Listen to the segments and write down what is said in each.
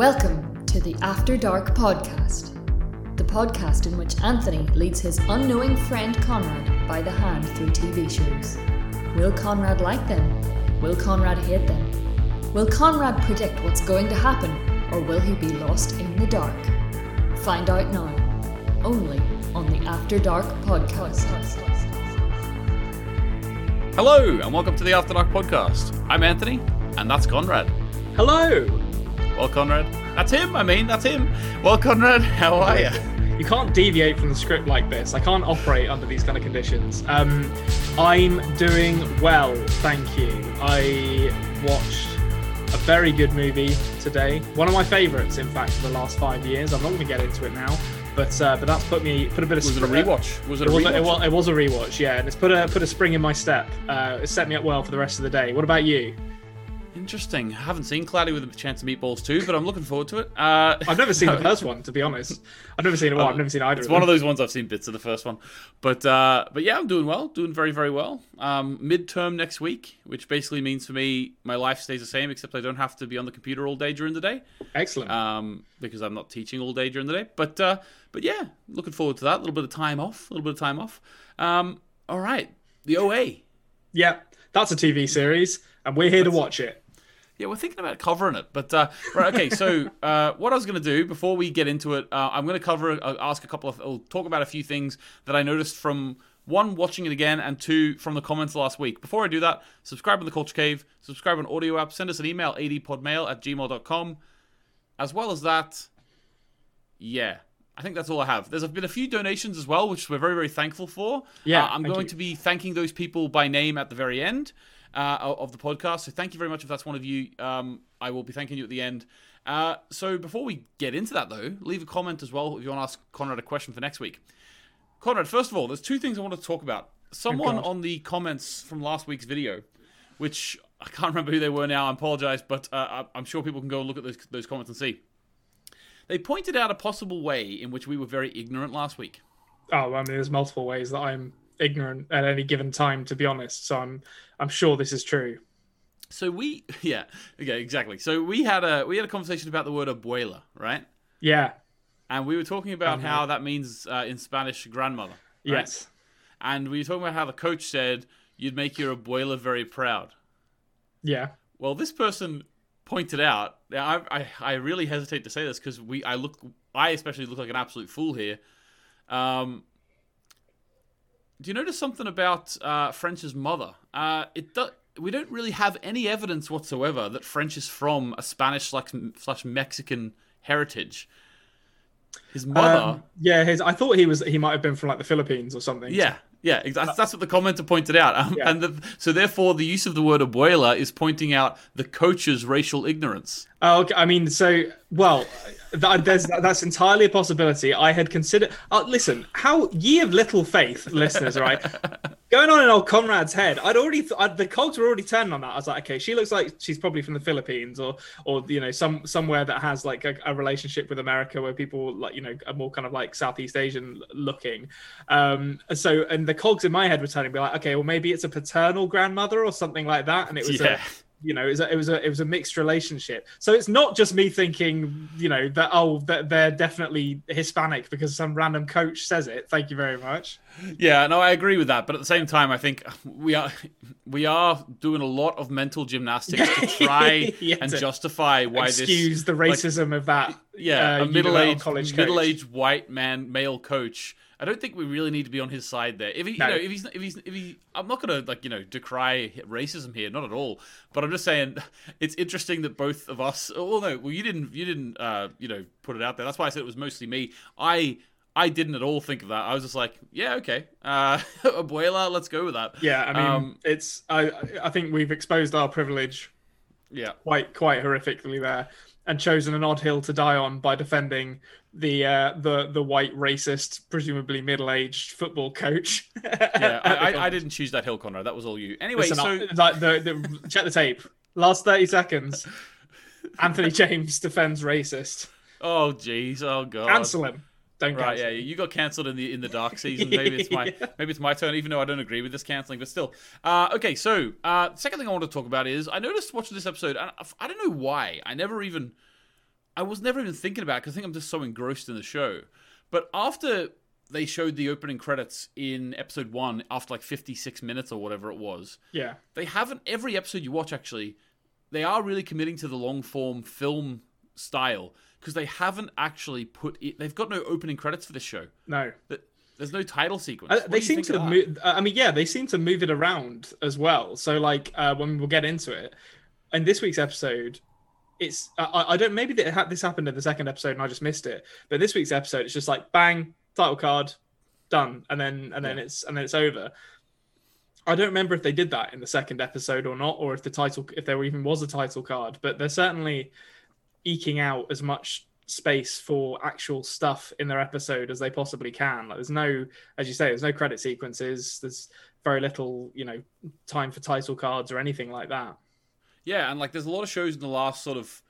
Welcome to the After Dark podcast, the podcast in which Anthony leads his unknowing friend Konrad by the hand through TV shows. Will Konrad like them? Will Konrad hate them? Will Konrad predict what's going to happen, or will he be lost in the dark? Find out now, only on the After Dark podcast. Hello, and welcome to the After Dark podcast. I'm Anthony, and that's Konrad. Hello. Well, Konrad, that's him. I mean, that's him. Well, Konrad, how are you? You can't deviate from the script like this. I can't operate under these kind of conditions. Um, I'm doing well, thank you. I watched a very good movie today. One of my favourites, in fact, for the last five years. I'm not going to get into it now, but uh, but that's put me put a bit of Was it a rewatch? Was it a It was, rewatch? it, was, it was a rewatch, yeah, and it's put a put a spring in my step. Uh, it set me up well for the rest of the day. What about you? Interesting. I haven't seen Cloudy with a Chance of Meatballs too, but I'm looking forward to it. Uh, I've never seen the first one, to be honest. I've never seen it. Well, I've never seen either. It's of one of those ones I've seen bits of the first one, but uh, but yeah, I'm doing well, doing very very well. Um, midterm next week, which basically means for me my life stays the same, except I don't have to be on the computer all day during the day. Excellent. um, because I'm not teaching all day during the day. But uh, but yeah, looking forward to that. A little bit of time off. A little bit of time off. Um, all right, the OA. yeah, that's a TV series, and we're here to watch it. Yeah, we're thinking about covering it, but uh, right. Okay, so uh, what I was going to do before we get into it, uh, I'm going to cover, uh, ask a couple of, I'll talk about a few things that I noticed from one watching it again, and two from the comments last week. Before I do that, subscribe on the Culture Cave, subscribe on audio app, send us an email adpodmail at gmail.com. As well as that, yeah, I think that's all I have. There's been a few donations as well, which we're very, very thankful for. Yeah, Uh, I'm going you. to be thanking those people by name at the very end uh, of the podcast. So thank you very much if that's one of you. Um, I will be thanking you at the end. Uh, so before we get into that, though, leave a comment as well if you want to ask Konrad a question for next week. Konrad, first of all, there's two things I want to talk about. Someone on the comments from last week's video, which I can't remember who they were now. I apologize, but uh, I- I'm sure people can go and look at those, those comments and see. They pointed out a possible way in which we were very ignorant last week. Oh, I mean, there's multiple ways that I'm ignorant at any given time, to be honest. So I'm, I'm sure this is true. So we, yeah, okay, exactly. So we had a we had a conversation about the word abuela, right? Yeah. And we were talking about Um, how that means uh, in Spanish grandmother. right? Yes. And we were talking about how the coach said you'd make your abuela very proud. Yeah. Well, this person pointed out. Now, I, I, I really hesitate to say this because we, I look, I especially look like an absolute fool here. Um, do you notice something about uh, French's mother? Uh, it do, we don't really have any evidence whatsoever that French is from a Spanish slash, slash Mexican heritage. His mother, Um, yeah. His. I thought he was. He might have been from like the Philippines or something. yeah, yeah, ex- that's, that's what the commenter pointed out. Um, Yeah. And the, so, therefore, the use of the word abuela is pointing out the coach's racial ignorance. Oh, okay. I mean, so well, that, there's that's entirely a possibility. I had considered. Uh, listen, how ye of little faith, listeners, right? Going on in old Konrad's head, I'd already th- I'd, the cogs were already turning on that. I was like, okay, she looks like she's probably from the Philippines or or you know some somewhere that has like a, a relationship with America where people like you know are more kind of like Southeast Asian looking. Um, so and the cogs in my head were turning, be like, okay, well maybe it's a paternal grandmother or something like that, and it was Yeah. a you know, it was, a, it was a it was a mixed relationship. So it's not just me thinking, you know, that oh, that they're definitely Hispanic because some random coach says it. Thank you very much. Yeah, no, I agree with that. But at the same time, I think we are we are doing a lot of mental gymnastics to try Yeah, and to justify why Excuse this the racism of that. yeah uh, a middle aged college middle aged white man male coach. I don't think we really need to be on his side there. If he, No. you know, if he's, if he's, if he, I'm not gonna like, you know, decry racism here, not at all. But I'm just saying, it's interesting that both of us. Oh no, well, you didn't, you didn't, uh, you know, put it out there. That's why I said it was mostly me. I, I didn't at all think of that. I was just like, yeah, okay, uh, abuela, let's go with that. Yeah, I mean, Um, it's I I think we've exposed our privilege yeah. quite quite horrifically there, and chosen an odd hill to die on by defending the uh, the the white racist, presumably middle aged football coach. Yeah, I, I, I didn't choose that hill, Konrad. That was all you. Anyway, Listen, so like the, the check the tape. Last thirty seconds. Anthony James defends racist. oh jeez, oh god, Cancel him. Don't Right, cancel yeah, you got cancelled in the in the dark season. Maybe it's my maybe it's my turn, even though I don't agree with this cancelling, but still. Uh, okay, so uh, second thing I want to talk about is I noticed watching this episode, and I, I don't know why. I never even I was never even thinking about because I think I'm just so engrossed in the show. But after they showed the opening credits in episode one, after like 56 minutes or whatever it was, Yeah. they haven't every episode you watch actually they are really committing to the long form film style because they haven't actually put it they've got no opening credits for this show No. Th- there's no title sequence Uh, they seem to move. I mean, yeah, they seem to move it around as well. So, like, uh, when we'll get into it, in this week's episode, it's I, I don't maybe that it ha- this happened in the second episode and I just missed it. But this week's episode, it's just like bang, title card, done, and then and then Yeah. it's and then it's over. I don't remember if they did that in the second episode or not, or if the title, if there even was a title card. But they're certainly eking out as much space for actual stuff in their episode as they possibly can. Like, there's no, as you say, there's no credit sequences. There's very little, you know, time for title cards or anything like that. yeah and like there's a lot of shows in the last sort of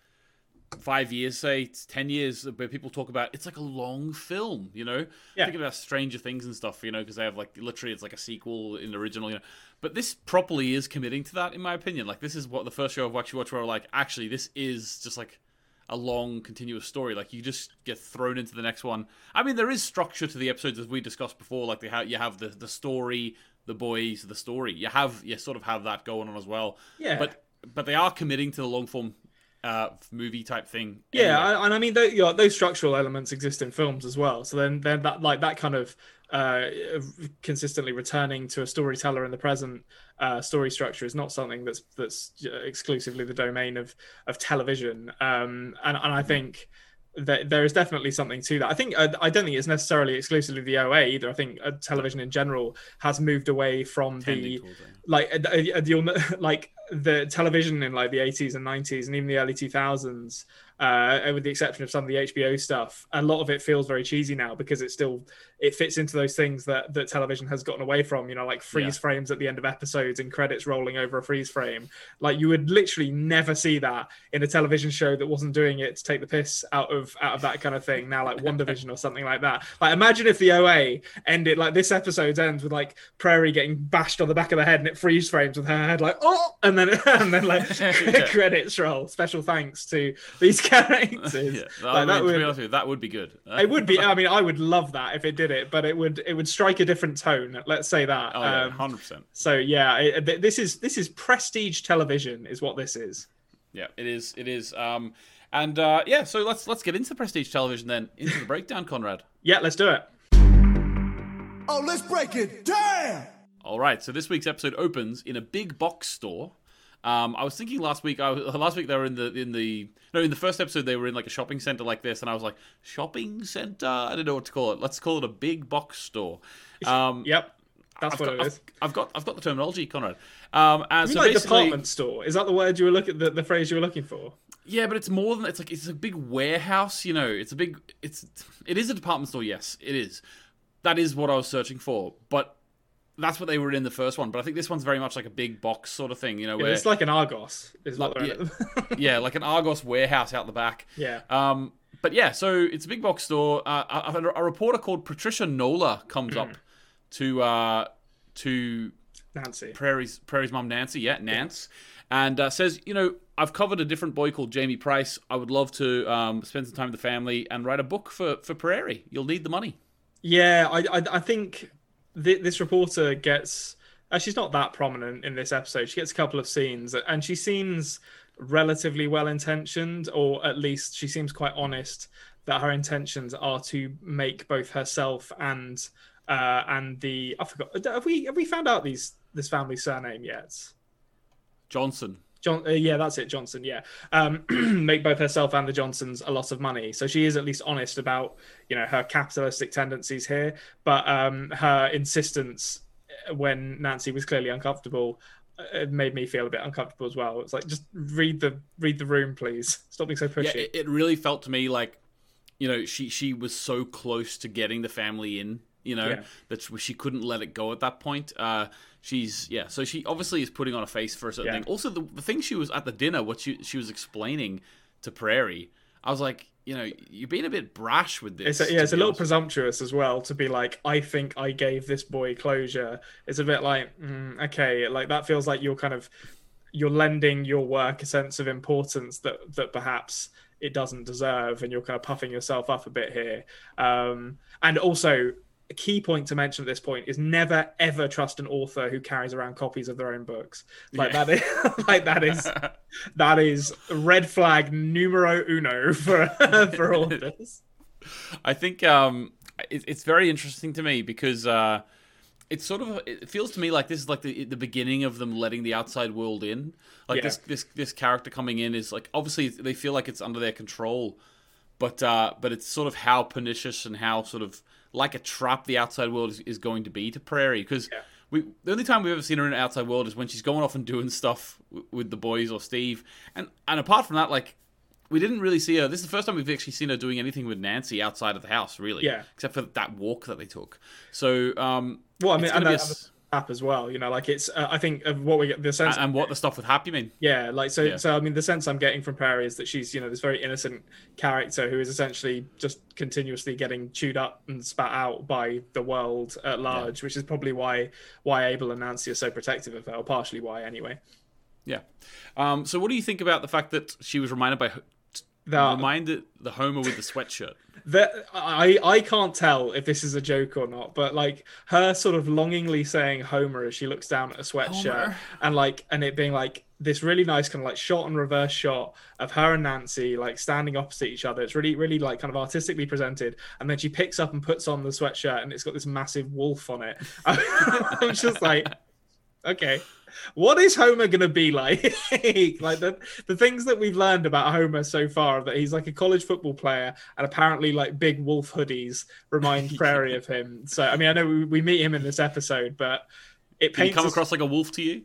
five years say 10 years where people talk about it's like a long film you know Yeah. thinking about stranger things and stuff you know because they have like literally it's like a sequel in the original you know but this properly is committing to that in my opinion like this is what the first show i've actually watched where I'm like actually this is just like a long continuous story like you just get thrown into the next one i mean there is structure to the episodes as we discussed before like have you have the the story the boys the story you have you sort of have that going on as well Yeah. but but they are committing to the long form uh movie type thing Yeah, anyway. I- and I mean, those, you know, those structural elements exist in films as well. So then, then that like that kind of uh, consistently returning to a storyteller in the present uh, story structure is not something that's that's exclusively the domain of of television. Um, and and I think that there is definitely something to that. I think uh, I don't think it's necessarily exclusively the OA either. I think uh, television in general has moved away from the like uh, you'll like the television in like the 80s and 90s and even the early 2000s uh with the exception of some of the hbo stuff a lot of it feels very cheesy now because it's still it fits into those things that that television has gotten away from you know like freeze Yeah. frames at the end of episodes and credits rolling over a freeze frame. Like you would literally never see that in a television show that wasn't doing it to take the piss out of out of that kind of thing. Now like WandaVision or something like that. Like imagine if the oa ended like this episode ends with like prairie getting bashed on the back of the head and it freeze frames with her head like oh and then and then like Yeah. credits roll. Special thanks to these characters. Yeah, that, Like, I mean, that to would- be honest with you, that would be good. it would be i mean i would love that if it did it but it would it would strike a different tone let's say that Oh yeah, Um, hundred percent. so yeah it, th- this is this is prestige television is what this is Yeah, it is. It is. Um, and uh, yeah, so let's let's get into prestige television then, into the breakdown, Konrad. yeah let's do it Oh, let's break it down. All right, so this week's episode opens in a big box store. Um, I was thinking last week. I was, last week they were in the in the no in the first episode they were in like a shopping center like this, and I was like shopping center. I don't know what to call it. Let's call it a big box store. Um, yep that's I've what got, it I've, I've got I've got the terminology, Konrad. Um, and You so like department store is that the word you were looking the, the phrase you were looking for Yeah, but it's more than it's like it's a big warehouse. You know, it's a big it's it is a department store. Yes, it is. That is what I was searching for, but that's what they were in the first one. But I think this one's very much like a big box sort of thing. You know, Yeah, it's like an argos is Like, they're yeah, like an Argos warehouse out the back. yeah Um, but yeah, so it's a big box store. Uh, a, a reporter called Patricia Nola comes up to uh, to nancy Prairie's Prairie's mom Nancy, yeah, Nance, and uh, says, you know, I've covered a different boy called Jamie Price. I would love to um, spend some time with the family and write a book for for Prairie. You'll need the money. Yeah, I I, I think th- this reporter gets. Uh, she's not that prominent in this episode. She gets a couple of scenes, and she seems relatively well intentioned, or at least she seems quite honest that her intentions are to make both herself and uh, and the I forgot. Have we have we found out these this family surname yet? Johnson. John, uh, yeah, that's it, Johnson. Yeah, um, make both herself and the Johnsons a lot of money. So she is at least honest about you know her capitalistic tendencies here, but um, her insistence uh, when Nancy was clearly uncomfortable. uh, It made me feel a bit uncomfortable as well. It's like just read the read the room, please. Stop being so pushy. Yeah, it, it really felt to me like, you know, she she was so close to getting the family in. You know Yeah. that she- couldn't let it go at that point. Uh, she's yeah, so she obviously is putting on a face for a certain Yeah. thing. Also, the, the thing she was at the dinner, what she she was explaining to Prairie, I was like, you know, you're being a bit brash with this. It's a, yeah, it's a little presumptuous as well to be like, I think I gave this boy closure. It's a bit like, mm, okay, like that feels like you're kind of you're lending your work a sense of importance that that perhaps it doesn't deserve, and you're kind of puffing yourself up a bit here. Um, and also, a key point to mention at this point is never ever trust an author who carries around copies of their own books. Like Yeah. that is like that is that is red flag numero uno for for authors. I think um, it, it's very interesting to me because uh, it's sort of it feels to me like this is like the the beginning of them letting the outside world in. Like Yeah. this this this character coming in is like obviously they feel like it's under their control, but uh, but it's sort of how pernicious and how sort of like a trap the outside world is, is going to be to Prairie because. Yeah. We, the only time we've ever seen her in the outside world is when she's going off and doing stuff w- with the boys or Steve, and and apart from that, like we didn't really see her. This is the first time we've actually seen her doing anything with Nancy outside of the house, really. Yeah. Except for that walk that they took. So, um, Well, I mean, and a that s- app as well. You know, like it's. Uh, I think of what we get the sense. and, and what the stuff with Happy mean? Yeah, like so. Yeah. So I mean, the sense I'm getting from Prairie is that she's, you know, this very innocent character who is essentially just continuously getting chewed up and spat out by the world at large, which is probably why why Abel and Nancy are so protective of her, or partially why anyway. Yeah. Um, so, what do you think about the fact that she was reminded by That reminded the Homer with the sweatshirt? that I I can't tell if this is a joke or not, but like her sort of longingly saying Homer as she looks down at a sweatshirt Homer. and like and it being like this really nice kind of like shot and reverse shot of her and Nancy like standing opposite each other. It's really really like kind of artistically presented, and then she picks up and puts on the sweatshirt and it's got this massive wolf on it. I'm just like, okay. What is Homer gonna be like? like the the things that we've learned about Homer so far that he's like a college football player and apparently like big wolf hoodies remind Prairie of him. So I mean I know we, we meet him in this episode, but it Did he come us- across like a wolf to you?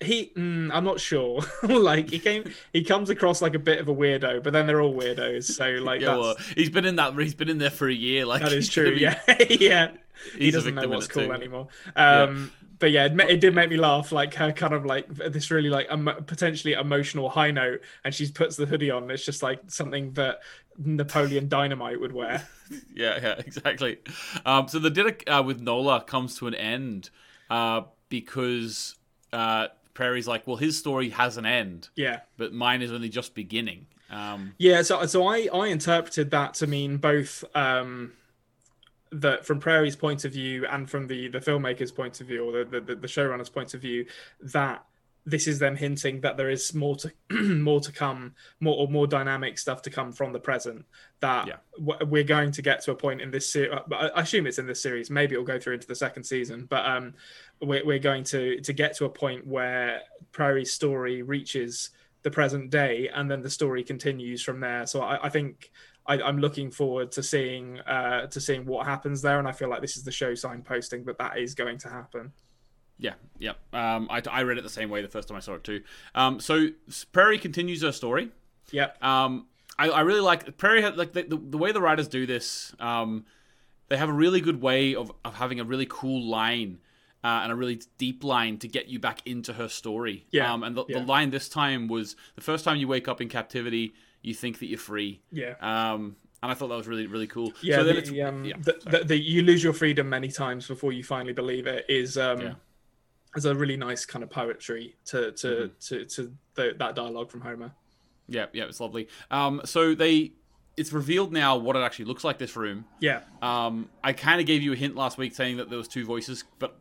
he mm, I'm not sure. like he came he comes across like a bit of a weirdo, but then they're all weirdos. So like Yeah, that's, well, he's been in that. He's been in there for a year. Like that is true. be- Yeah, yeah. He doesn't know what's cool too. anymore. Um, But yeah, it, it did make me laugh. Like her kind of like this really like emo- potentially emotional high note, and she puts the hoodie on. It's just like something that Napoleon Dynamite would wear. yeah, yeah, exactly. Um, so the dinner uh, with Nola comes to an end uh, because uh, Prairie's like, well, his story has an end, Yeah. but mine is only just beginning. Um, Yeah, so so I I interpreted that to mean both um that from Prairie's point of view and from the the filmmaker's point of view or the the, the showrunner's point of view that this is them hinting that there is more to more to come, more or more dynamic stuff to come from the present. That Yeah. we're going to get to a point in this series. I assume it's in this series. Maybe it'll go through into the second season, but um, we're, we're going to to get to a point where Prairie's story reaches the present day, and then the story continues from there. So I, I think I, I'm looking forward to seeing uh, to seeing what happens there, and I feel like this is the show signposting that that is going to happen. Yeah, yeah. Um, I, I read it the same way the first time I saw it too. Um, so Prairie continues her story. Yep. Um, I, I really like Prairie. Had, like the, the, the way the writers do this, um, they have a really good way of, of having a really cool line uh, and a really deep line to get you back into her story. Yeah, Um, and the, yeah. the line this time was the first time you wake up in captivity, you think that you're free. Yeah. Um, and I thought that was really really cool. Yeah, So the, um, yeah, the, the, the you lose your freedom many times before you finally believe it is um, Yeah. is a really nice kind of poetry to to Mm-hmm. to, to the, that dialogue from Homer. yeah, yeah, it's lovely. Um, so they. It's revealed now what it actually looks like. This room. Yeah, Um, I kind of gave you a hint last week saying that there was two voices, but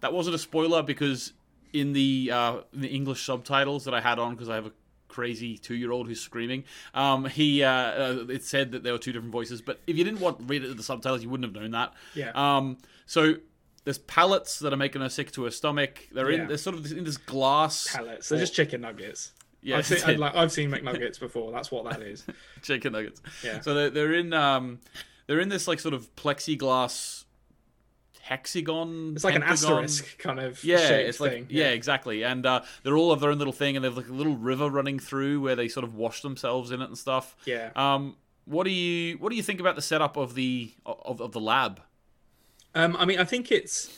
that wasn't a spoiler because in the uh, in the English subtitles that I had on because I have a crazy two-year-old who's screaming. Um, he uh, uh, it said that there were two different voices, but if you didn't want read it the subtitles, you wouldn't have known that. Yeah. Um, so there's pallets that are making her sick to her stomach. They're Yeah. in they're sort of in this glass pellets. They're just chicken nuggets. Yeah, I've seen, like, I've seen McNuggets before. That's what that is. chicken nuggets. Yeah. So they're, they're in um, they're in this like sort of plexiglass hexagon. It's like an asterisk kind of Yeah, it's like thing. yeah. exactly. And uh, they're all of their own little thing, and they have like a little river running through where they sort of wash themselves in it and stuff. Yeah. Um, what do you what do you think about the setup of the of, of the lab? Um, I mean, I think it's.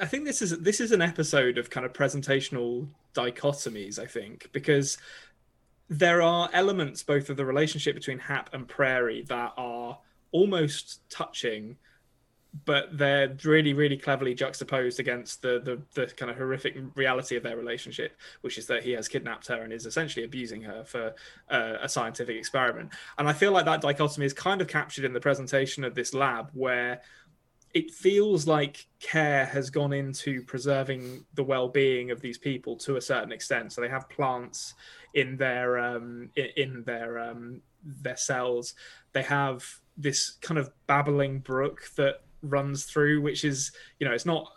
I think this is this is an episode of kind of presentational dichotomies. I think because there are elements both of the relationship between Hap and Prairie that are almost touching, but they're really, really cleverly juxtaposed against the, the the kind of horrific reality of their relationship, which is that he has kidnapped her and is essentially abusing her for uh, a scientific experiment. And I feel like that dichotomy is kind of captured in the presentation of this lab, where it feels like care has gone into preserving the well-being of these people to a certain extent. So they have plants in their um, in their um, their cells. They have this kind of babbling brook that runs through, which is you know it's not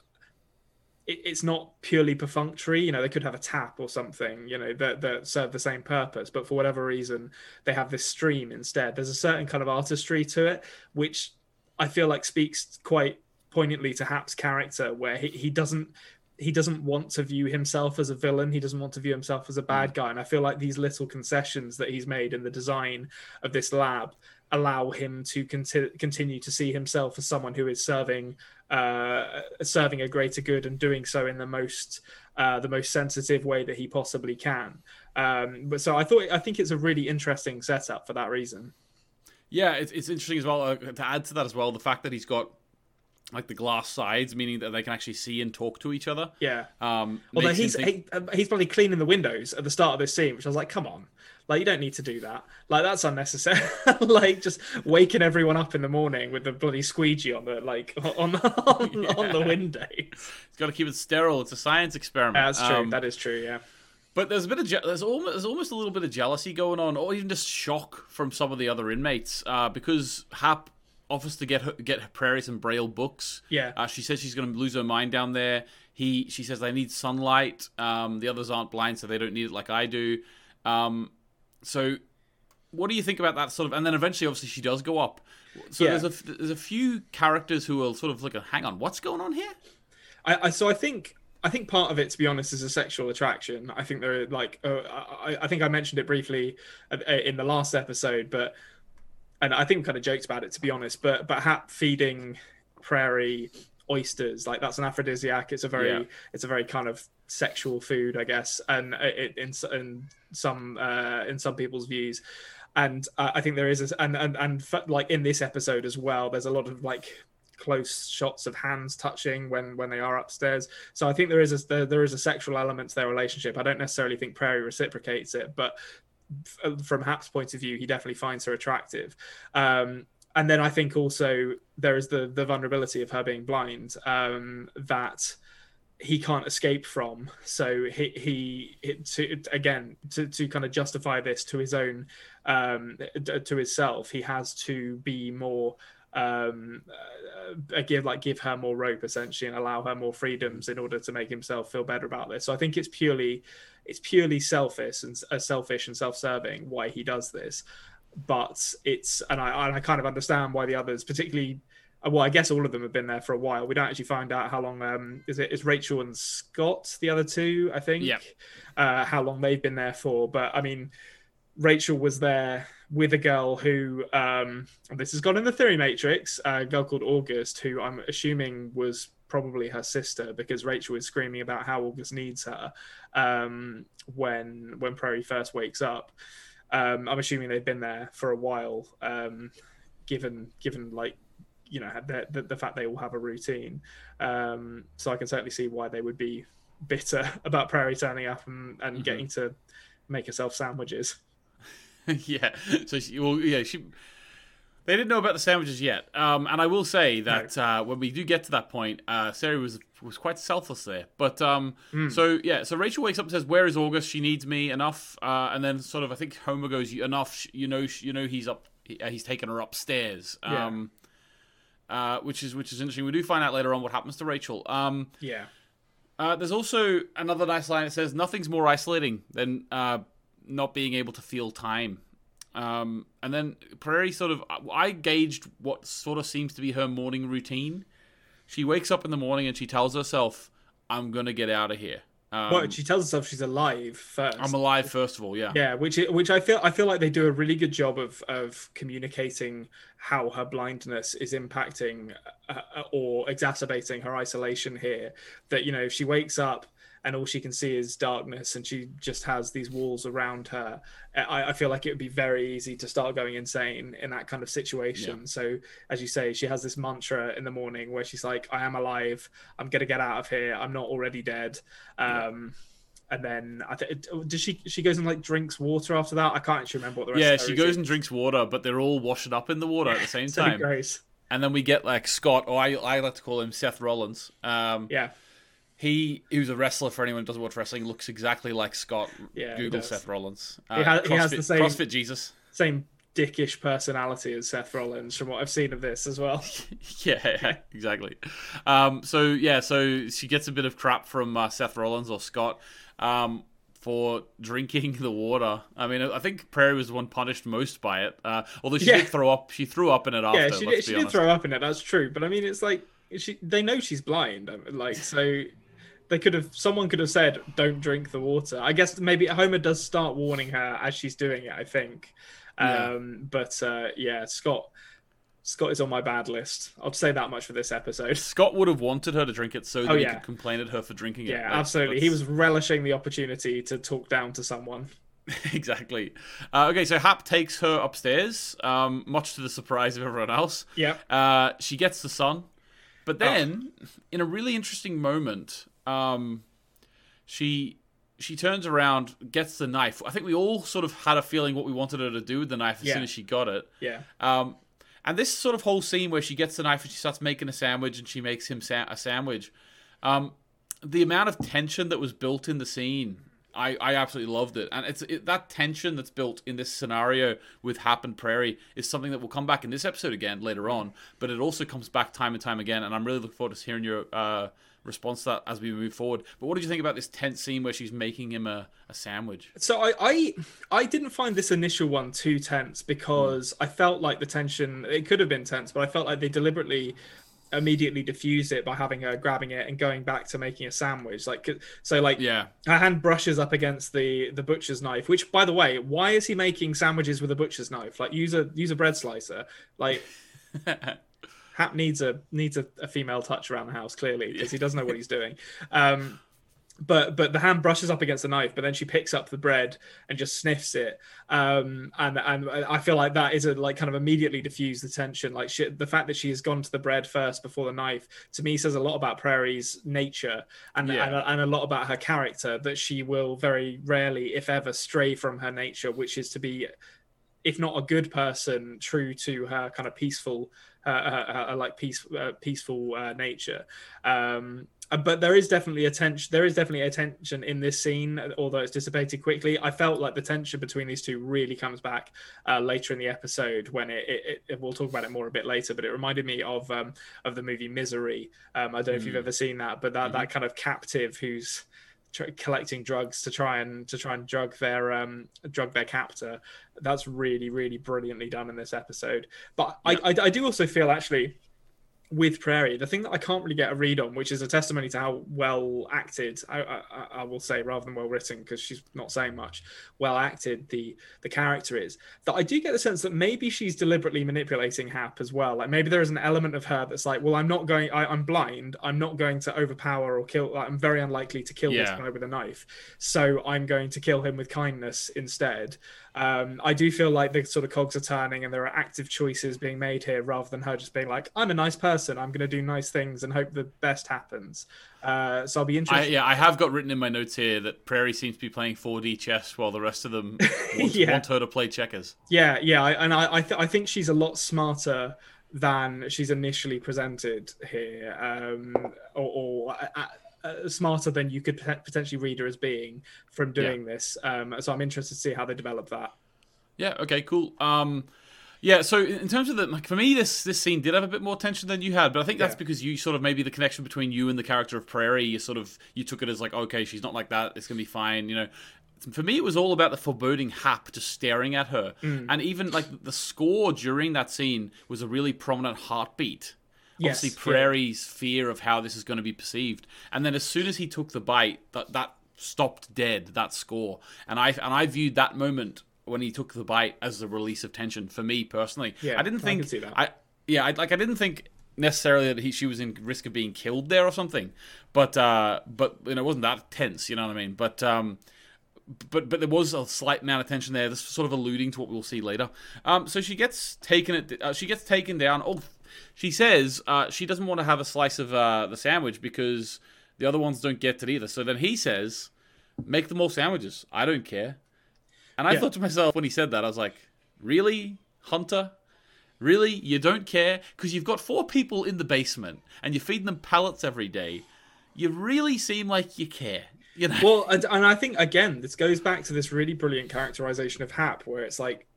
it's not purely perfunctory. You know, they could have a tap or something, you know, that, that serve the same purpose, but for whatever reason, they have this stream instead. There's a certain kind of artistry to it, which I feel like speaks quite poignantly to Hap's character, where he, he doesn't he doesn't want to view himself as a villain. He doesn't want to view himself as a bad mm. guy. And I feel like these little concessions that he's made in the design of this lab allow him to conti- continue to see himself as someone who is serving uh, serving a greater good and doing so in the most uh, the most sensitive way that he possibly can. Um, but so I thought I think it's a really interesting setup for that reason. Yeah, it's, it's interesting as well uh, to add to that as well the fact that he's got like the glass sides, meaning that they can actually see and talk to each other. Yeah. Um, Although he's think... he, uh, he's probably cleaning the windows at the start of this scene, which I was like, come on, like you don't need to do that. Like that's unnecessary. like just waking everyone up in the morning with the bloody squeegee on the like on on, yeah. on the window. It's got to keep it sterile. It's a science experiment. That's true. Um, that is true. Yeah. But there's a bit of je- there's almost there's almost a little bit of jealousy going on, or even just shock from some of the other inmates, uh, because Hap offers to get her, get Prairie some Braille books. Yeah. Uh, she says she's going to lose her mind down there. He she says they need sunlight. Um, the others aren't blind, so they don't need it like I do. Um, so what do you think about that sort of? And then eventually, obviously, she does go up. So yeah. there's a there's a few characters who will sort of like, hang on, what's going on here? I, I so I think I think part of it, to be honest, is a sexual attraction. I think there are like uh, I, I think I mentioned it briefly uh, in the last episode, but and I think we kind of joked about it to be honest, but but Hap feeding Prairie oysters like that's an aphrodisiac. It's a very yeah. it's a very kind of sexual food, I guess, and it, in in some uh, in some people's views. And uh, I think there is, a, and and and like in this episode as well, there's a lot of like close shots of hands touching when when they are upstairs. So I think there is a there, there is a sexual element to their relationship. I don't necessarily think Prairie reciprocates it, but from Hap's point of view, he definitely finds her attractive. Um, and then I think also there is the the vulnerability of her being blind um, that he can't escape from. So he he, he to, again to to kind of justify this to his own um, to himself, he has to be more um uh, give like give her more rope essentially and allow her more freedoms in order to make himself feel better about this so i think it's purely it's purely selfish and uh, selfish and self-serving why he does this but it's and I, and I kind of understand why the others particularly uh, well i guess all of them have been there for a while. We don't actually find out how long um is it is rachel and scott the other two i think? Yeah. Uh how long they've been there for. But i mean rachel was there with a girl who um this has gone in the theory matrix a girl called august who i'm assuming was probably her sister because Rachel is screaming about how August needs her um, when when Prairie first wakes up. Um, I'm assuming they've been there for a while, um, given given like you know the, the, the fact they all have a routine. Um, so I can certainly see why they would be bitter about Prairie turning up and, and mm-hmm. getting to make herself sandwiches. yeah. So she, well, yeah, she they didn't know about the sandwiches yet, um, and I will say that no. uh, when we do get to that point, uh, Sari was was quite selfless there. But um, mm. so yeah, so Rachel wakes up and says, "Where is August? She needs me enough." Uh, and then sort of, I think Homer goes, "Enough, you know, you know, he's up, uh, he's taken her upstairs." Um, yeah. Uh, which is which is interesting. We do find out later on what happens to Rachel. Um, yeah. Uh, there's also another nice line that says, "Nothing's more isolating than uh, not being able to feel time." Um, and then Prairie sort of, I gauged what sort of seems to be her morning routine. She wakes up in the morning and she tells herself, "I'm gonna get out of here." Um, well, she tells herself she's alive first. I'm alive first of all, yeah. Yeah, which which I feel I feel like they do a really good job of of communicating how her blindness is impacting uh, or exacerbating her isolation here. That you know, if she wakes up and all she can see is darkness, and she just has these walls around her. I, I feel like it would be very easy to start going insane in that kind of situation. Yeah. So, as you say, she has this mantra in the morning where she's like, "I am alive. I'm gonna get out of here. I'm not already dead." Um, And then I think does she she goes and like drinks water after that? I can't actually remember what the rest. Yeah, she goes and drinks water, but they're all washing up in the water at the same so time. gross. And then we get like Scott, or I, I like to call him Seth Rollins. Um, Yeah, He, who's a wrestler for anyone who doesn't watch wrestling, looks exactly like Scott. Yeah, Google. Seth Rollins. Uh, He has- he has the same- CrossFit Jesus. same dickish personality as Seth Rollins from what I've seen of this as well. yeah, exactly. Um, so yeah, so she gets a bit of crap from uh, Seth Rollins or Scott um, for drinking the water. I mean, I think Prairie was the one punished most by it. Uh, although she Yeah. did throw up, she threw up in it after. yeah, she did, she did throw up in it. That's true, but I mean, it's like she they know she's blind. Like so. They could have. Someone could have said, "Don't drink the water." I guess maybe Homer does start warning her as she's doing it. I think, Yeah. um, but uh, yeah, Scott. Scott is on my bad list. I'll say that much for this episode. Scott would have wanted her to drink it so that Oh, he could complain at her for drinking it. Yeah, Like, absolutely. He was relishing the opportunity to talk down to someone. exactly. Uh, okay, so Hap takes her upstairs, um, much to the surprise of everyone else. Yeah. Uh, she gets the sun, Oh. but then, in a really interesting moment, um, she she turns around, gets the knife. I think we all sort of had a feeling what we wanted her to do with the knife as Yeah. soon as she got it. Yeah. Um, and this sort of whole scene where she gets the knife and she starts making a sandwich and she makes him sa- a sandwich. Um, the amount of tension that was built in the scene, I, I absolutely loved it. And it's it, that tension that's built in this scenario with Hap and Prairie is something that will come back in this episode again later on. But it also comes back time and time again. And I'm really looking forward to hearing your uh, response to that as we move forward. But what did you think about this tense scene where she's making him a, a sandwich? So I, I I didn't find this initial one too tense because I felt like the tension it could have been tense, but I felt like they deliberately immediately diffused it by having her grabbing it and going back to making a sandwich. Like so like Yeah. her hand brushes up against the the butcher's knife, which by the way, why is he making sandwiches with a butcher's knife? Like use a use a bread slicer. Like Hap needs a needs a, a female touch around the house clearly because he doesn't know what he's doing. Um, but but the hand brushes up against the knife, but then she picks up the bread and just sniffs it. Um, and and I feel like that is a like kind of immediately diffuse the tension. Like she, the fact that she has gone to the bread first before the knife to me says a lot about Prairie's nature and Yeah. and, and a lot about her character. That she will very rarely, if ever, stray from her nature, which is to be if not a good person, true to her kind of peaceful, uh, her, her, like peace, uh, peaceful uh, nature. Um, uh, but there is definitely a tension. There is definitely a tension in this scene, although it's dissipated quickly. I felt like the tension between these two really comes back uh, later in the episode when it, it, it. We'll talk about it more a bit later, but it reminded me of um, of the movie Misery. Um, I don't know if you've ever seen that, but that that kind of captive who's tr- collecting drugs to try and to try and drug their um drug their captor. That's really really brilliantly done in this episode. But I, I i do also feel actually with Prairie, the thing that I can't really get a read on, which is a testimony to how well acted, I, I, I will say, rather than well written, because she's not saying much, well acted the the character is. That I do get the sense that maybe she's deliberately manipulating Hap as well. Like maybe there is an element of her that's like, well, I'm not going, I, I'm blind, I'm not going to overpower or kill. Like, I'm very unlikely to kill this guy with a knife, so I'm going to kill him with kindness instead. Um, I do feel like the sort of cogs are turning and there are active choices being made here rather than her just being like, I'm a nice person, I'm going to do nice things and hope the best happens. Uh, so I'll be I, interested. yeah, I have got written in my notes here that Prairie seems to be playing 4D chess while the rest of them want, Yeah. want her to play checkers. Yeah, yeah, I, and I I, th- I think she's a lot smarter than she's initially presented here, um, or, or uh, uh, smarter than you could potentially read her as being from doing this. Um, so I'm interested to see how they develop that. Yeah. Okay. Cool. Um, yeah. So in in terms of the like for me, this this scene did have a bit more tension than you had, but I think that's Yeah. because you sort of maybe the connection between you and the character of Prairie, you sort of you took it as like okay, she's not like that. It's gonna be fine. You know. For me, it was all about the foreboding Hap just staring at her, Mm. and even like the score during that scene was a really prominent heartbeat. Yes, Obviously, yeah. Prairie's fear of how this is going to be perceived, and then as soon as he took the bite, that that stopped dead. That score, and I and I viewed that moment when he took the bite as the release of tension for me personally. Yeah, I didn't I think that. I yeah, I, like I didn't think necessarily that he she was in risk of being killed there or something, but uh, but you know it wasn't that tense. You know what I mean? But um, but but there was a slight amount of tension there. This sort of alluding to what we'll see later. Um, so she gets taken it. Uh, she gets taken down. Oh, she says uh, she doesn't want to have a slice of uh, the sandwich because the other ones don't get it either. So then he says, "Make them all sandwiches. I don't care." And I Yeah. thought to myself when he said that, I was like, "Really, Hunter? Really? You don't care because you've got four people in the basement and you're feeding them pellets every day. You really seem like you care." You know? well, and, and I think again, this goes back to this really brilliant characterization of Hap, where it's like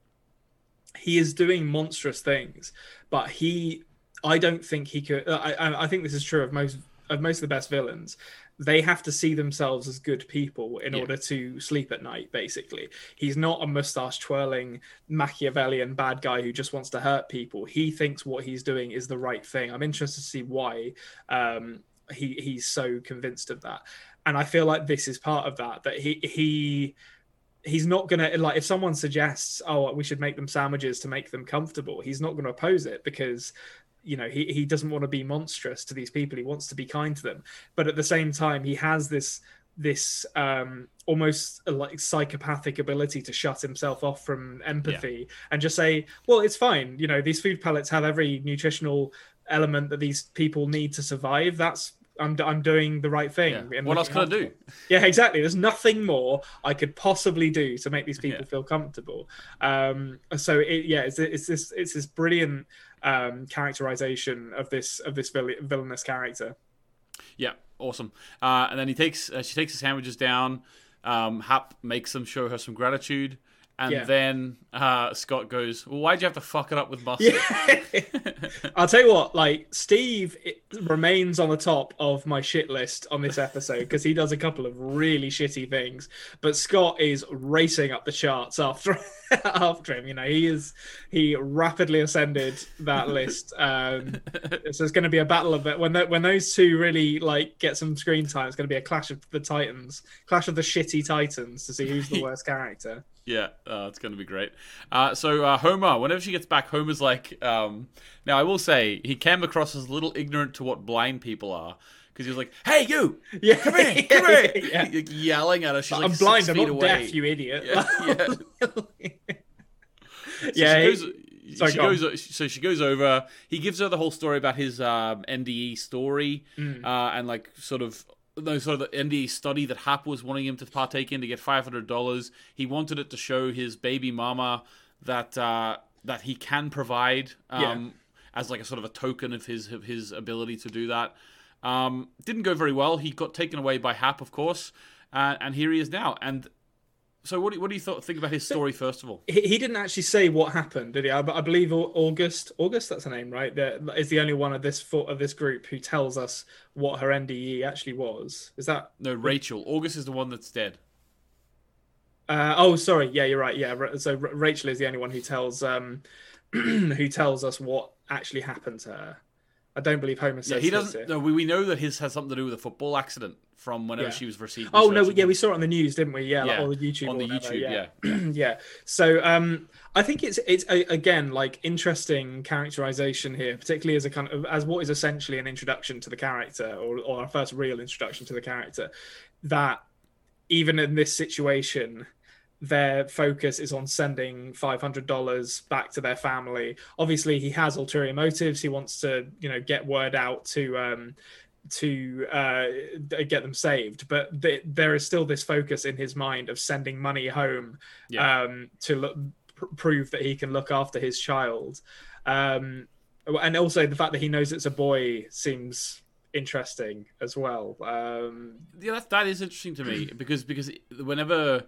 he is doing monstrous things, but he, I don't think he could. I, I I think this is true of most of most of the best villains. They have to see themselves as good people in Yeah. order to sleep at night. Basically, he's not a mustache twirling Machiavellian bad guy who just wants to hurt people. He thinks what he's doing is the right thing. I'm interested to see why um, he he's so convinced of that and I feel like this is part of that. That he he he's not gonna like if someone suggests, oh, we should make them sandwiches to make them comfortable. He's not going to oppose it because you know he he doesn't want to be monstrous to these people. He wants to be kind to them, but at the same time, he has this this um almost uh, like psychopathic ability to shut himself off from empathy and just say well it's fine you know these food pellets have every nutritional element that these people need to survive that's i'm, I'm doing the right thing Yeah. What else can I do? yeah exactly there's nothing more i could possibly do to make these people Yeah. feel comfortable um so it, yeah it's, it's this it's this brilliant um characterization of this of this vill- villainous character Yeah, awesome. Uh, and then he takes uh, she takes the sandwiches down. Um, Hap makes them show her some gratitude, and Yeah. then uh, Scott goes, "Well, why'd you have to fuck it up with mustard?" I'll tell you what, like Steve it remains on the top of my shit list on this episode because he does a couple of really shitty things, but Scott is racing up the charts after after him. You know, he is he rapidly ascended that list. Um, so it's going to be a battle of it when the, when those two really like get some screen time. It's going to be a clash of the titans, clash of the shitty titans to see who's the worst character. Yeah, uh, it's going to be great. Uh, so uh, Homer, whenever she gets back, Homer's like, um, now I will say he came across as a little ignorant to what blind people are because he was like, "Hey, you, Yeah, come here, come here," Yeah. Like, yelling at her. She's like, I'm blind. I'm not away. deaf. You idiot. Yeah, yeah. So she yeah, he- goes, Sorry, she goes. So she goes over. He gives her the whole story about his um, NDE story Mm. uh, and like sort of no sort of the NDE study that Hap was wanting him to partake in to get five hundred dollars. He wanted it to show his baby mama that uh, that he can provide um, as like a sort of a token of his of his ability to do that. Um, didn't go very well. He got taken away by Hap, of course, uh, and here he is now. And so, what do, what do you th- think about his story first of all? he, he didn't actually say what happened, did he? I, I believe August. August, that's her name, right? That is the only one of this of this group who tells us what her NDE actually was. Is that? No, Rachel. August is the one that's dead. Uh, oh, sorry. Yeah, you're right. Yeah. So Rachel is the only one who tells um who tells us what actually happened to her. I don't believe Homer says Yeah, he doesn't. here. No, we, we know that his has something to do with a football accident from whenever Yeah. she was received. Oh no, yeah, we saw it on the news, didn't we? Yeah, like, Yeah, or the YouTube on the whatever, YouTube. yeah. Yeah, yeah. So um, I think it's it's a, again like interesting characterization here, particularly as a kind of as what is essentially an introduction to the character or or our first real introduction to the character. That even in this situation, their focus is on sending five hundred dollars back to their family. Obviously, he has ulterior motives. He wants to you know get word out to. Um, to uh, get them saved, but th- there is still this focus in his mind of sending money home Yeah. um, to look, pr- prove that he can look after his child, um, and also the fact that he knows it's a boy seems interesting as well. Um, yeah. That that is interesting to me because because whenever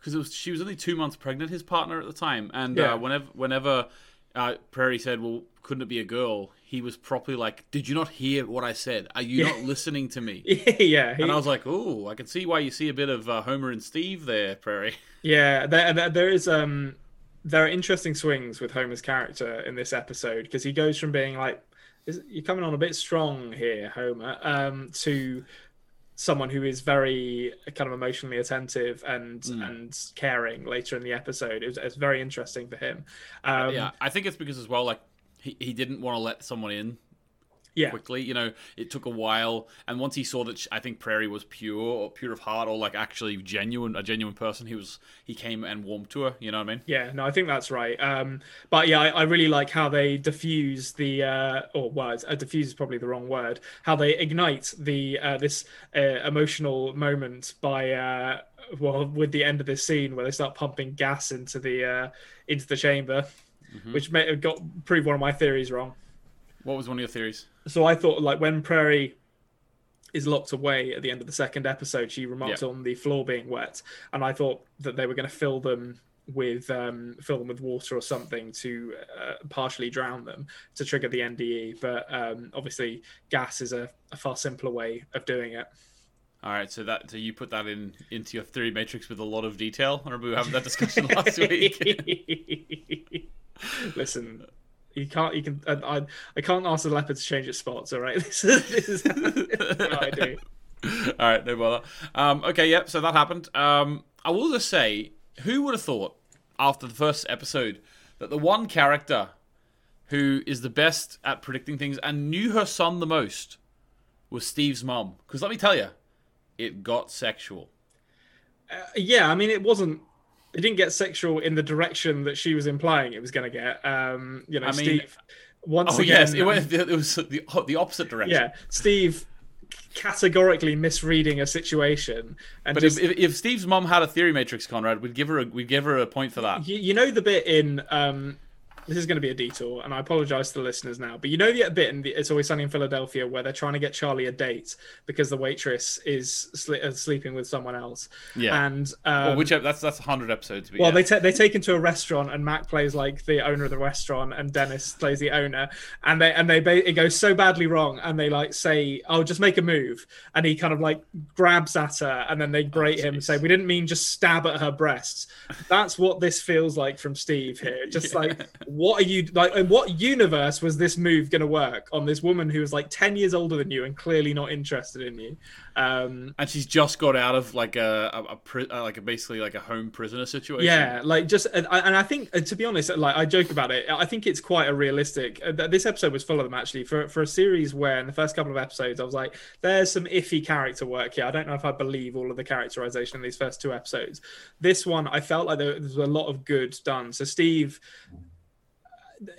because was she was only two months pregnant, his partner at the time, and Yeah. uh, whenever whenever uh, Prairie said, "Well, couldn't it be a girl?" He was properly like, "Did you not hear what I said? Are you not listening to me?" yeah, he- And I was like, "Oh, I can see why you see a bit of uh, Homer and Steve there, Prairie." Yeah, there, there, there is um, there are interesting swings with Homer's character in this episode because he goes from being like, is, "You're coming on a bit strong here, Homer," um, to someone who is very kind of emotionally attentive and and caring later in the episode. It was, it's very interesting for him. Um, yeah, I think it's because as well, like he, he didn't want to let someone in Yeah. quickly. You know, it took a while, and once he saw that sh- I think Prairie was pure, or pure of heart, or like actually genuine, a genuine person, he was he came and warmed to her. You know what I mean? Yeah, no, I think that's right. Um, but yeah, I, I really like how they diffuse the, uh, or well, uh, diffuse is probably the wrong word. How they ignite the uh, this uh, emotional moment by, uh, well, with the end of this scene where they start pumping gas into the uh, into the chamber, which may have got proved one of my theories wrong. What was one of your theories? So I thought like when Prairie is locked away at the end of the second episode, she remarked Yeah. on the floor being wet, and I thought that they were going to fill them with um, fill them with water or something to uh, partially drown them to trigger the NDE. But um, obviously, gas is a, a far simpler way of doing it. All right, so that so you put that in into your theory matrix with a lot of detail. I remember we were having that discussion last week. Listen. You can't. You can. I, I. I can't ask the leopard to change its spots. All right. This is. This is what I do. All right, no bother. Um, okay, yep. So that happened. Um, I will just say, who would have thought after the first episode that the one character who is the best at predicting things and knew her son the most was Steve's mom? Because let me tell you, it got sexual. Yeah, I mean, it wasn't. It didn't get sexual in the direction that she was implying it was going to get. Um, you know, I mean- Steve. Once Oh again, yes, it went. It was the the opposite direction. yeah, Steve categorically misreading a situation and But just if, if, if Steve's mom had a theory matrix, Konrad, we'd give her a we'd give her a point for that. you, you know the bit in um this is going to be a detour and i apologize to the listeners now but you know the bit in the, it's always sunny in philadelphia where they're trying to get charlie a date because the waitress is sli- uh, sleeping with someone else Yeah. and um, Well, which that's that's hundred episodes. Well, yeah. they, ta- they take him to a restaurant, and Mac plays like the owner of the restaurant, and Dennis plays the owner, and they and they ba- it goes so badly wrong, and they like say, "Oh, just make a move," and he kind of like grabs at her, and then they berate him and say, "We didn't mean just stab at her breasts." That's what this feels like from Steve here. Just like, what are you like? In what universe was this move going to work on this woman who was like ten years older than you and clearly not interested in you? Um, and she's just got out of like a, a, a pri- uh, like a basically like a home prisoner situation. Yeah, like just and I, and I think uh, to be honest, like I joke about it. I think it's quite a realistic. Uh, this episode was full of them actually for for a series where in the first couple of episodes I was like, there's some iffy character work here. I don't know if I believe all of the characterization in these first two episodes. This one, I felt like there was a lot of good done. So Steve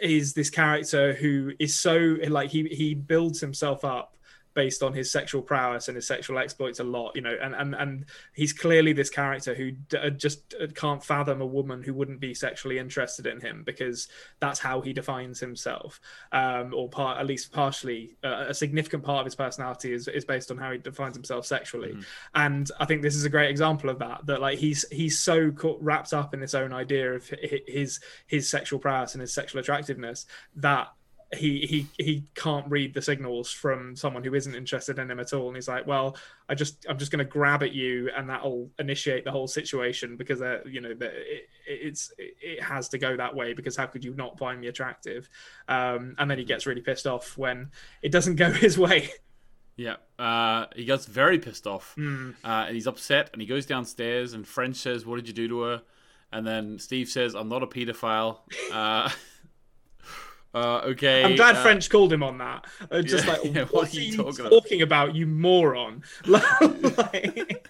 is this character who is so like he he builds himself up based on his sexual prowess and his sexual exploits a lot you know and and, and he's clearly this character who d- uh, just uh, can't fathom a woman who wouldn't be sexually interested in him because that's how he defines himself. Um or part at least partially uh, a significant part of his personality is, is based on how he defines himself sexually. And i think this is a great example of that that like he's he's so caught, wrapped up in this own idea of his his sexual prowess and his sexual attractiveness that he he he can't read the signals from someone who isn't interested in him at all and he's like well i just i'm just going to grab at you and that'll initiate the whole situation because uh, you know that it, it's it has to go that way because how could you not find me attractive um and then he gets really pissed off when it doesn't go his way Yeah, uh, he gets very pissed off, Hmm. uh, and he's upset, and he goes downstairs, and French says, "What did you do to her?" And then Steve says, "I'm not a paedophile." Uh, okay, i'm glad uh, french called him on that uh, just yeah, like yeah, what, what are you talking talking, about?" about? you moron like,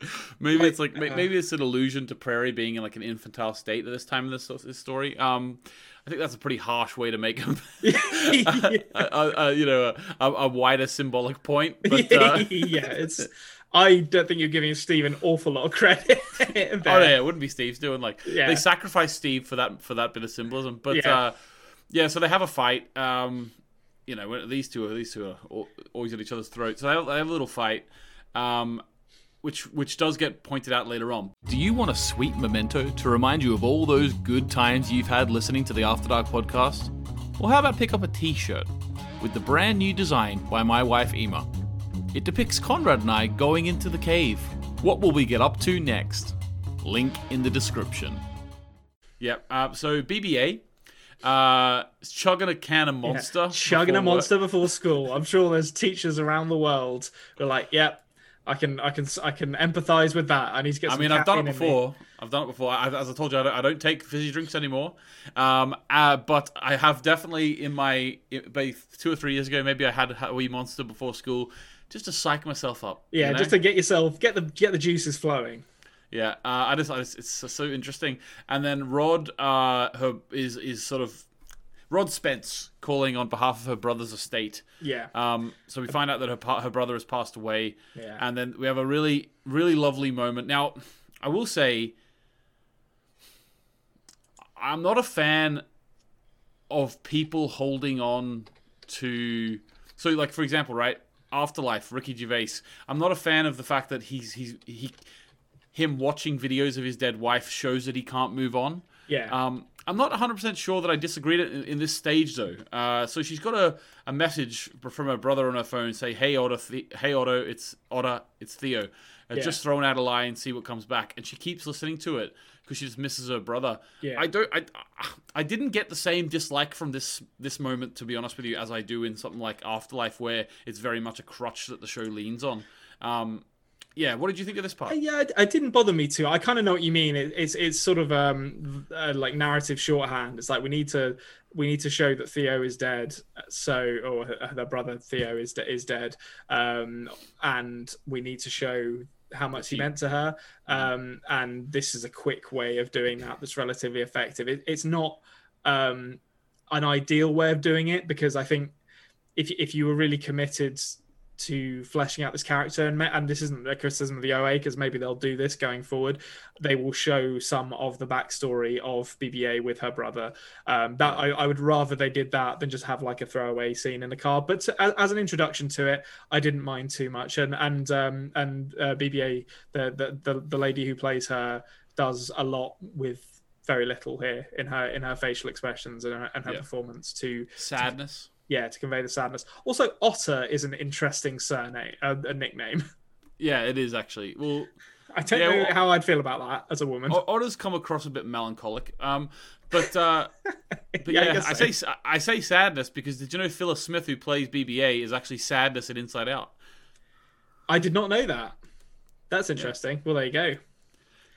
Maybe it's like uh, maybe it's an allusion to Prairie being in like an infantile state at this time in this, this story. Um, I think that's a pretty harsh way to make him, a, a, a, you know, a, a wider symbolic point. But uh, yeah, it's. I don't think you're giving Steve an awful lot of credit. Oh yeah, it wouldn't be Steve's doing like Yeah. they sacrifice Steve for that for that bit of symbolism. But Yeah. uh, yeah, so they have a fight. Um, you know, these two are these two are always at each other's throats. So they have, they have a little fight, um, which which does get pointed out later on. Do you want a sweet memento to remind you of all those good times you've had listening to the After Dark podcast? Well, how about pick up a T-shirt with the brand new design by my wife Ema? It depicts Konrad and I going into the cave. What will we get up to next? Link in the description. Yep. Uh, so BBA uh, chugging a can of Monster. chugging a before work. monster before school. I'm sure there's teachers around the world who are like, "Yep, I can, I can, I can empathize with that." I need to get. I mean, I've done it caffeine me." before. I've done it before. I, as I told you, I don't, I don't take fizzy drinks anymore. Um, uh, but I have definitely in my maybe two or three years ago, maybe I had a wee monster before school, just to psych myself up. Yeah, you know? just to get yourself get the get the juices flowing. Yeah, uh, I just, I just it's so interesting. And then Rod, uh, her is is sort of Rod Spence calling on behalf of her brother's estate. Yeah. Um, so we find out that her her brother has passed away. Yeah. And then we have a really really lovely moment. Now, I will say, I'm not a fan of people holding on to. So, like for example, right, Afterlife, Ricky Gervais. I'm not a fan of the fact that he's he's he him watching videos of his dead wife shows that he can't move on. Yeah. Um, I'm not 100% sure that I disagreed in, in this stage though. Uh, so she's got a, a message from her brother on her phone say, "Hey Otter, the- hey Otter, it's Otter, it's Theo. Uh, Yeah. Just throwing out a lie and see what comes back." And she keeps listening to it because she just misses her brother. Yeah. I don't. I, I didn't get the same dislike from this this moment to be honest with you as I do in something like Afterlife, where it's very much a crutch that the show leans on. Um, yeah. What did you think of this part? Yeah, it, didn't bother me too. I kind of know what you mean. It, it's it's sort of um uh, like narrative shorthand. It's like we need to we need to show that Theo is dead, so or her, her brother Theo is de- is dead, um, and we need to show how much he meant to her. Um, and this is a quick way of doing that. That's relatively effective. It, it's not um an ideal way of doing it because I think if if you were really committed to fleshing out this character and and this isn't a criticism of the OA because maybe they'll do this going forward they will show some of the backstory of BBA with her brother um, that I, I would rather they did that than just have like a throwaway scene in the car but to, as, as an introduction to it I didn't mind too much and and um, and uh, BBA the, the the the lady who plays her does a lot with very little here in her in her facial expressions and her, and her Yeah. performance to Sadness. Yeah to convey the sadness also otter is an interesting surname uh, a nickname Yeah, it is actually. Well, i don't Yeah, know well- how i'd feel about that as a woman Otter's come across a bit melancholic. Um, but uh, but Yeah, I yeah, I, so. say I say sadness because did you know Phyllis Smith, who plays BBA, is actually sadness in Inside Out? i did not know that that's interesting well there you go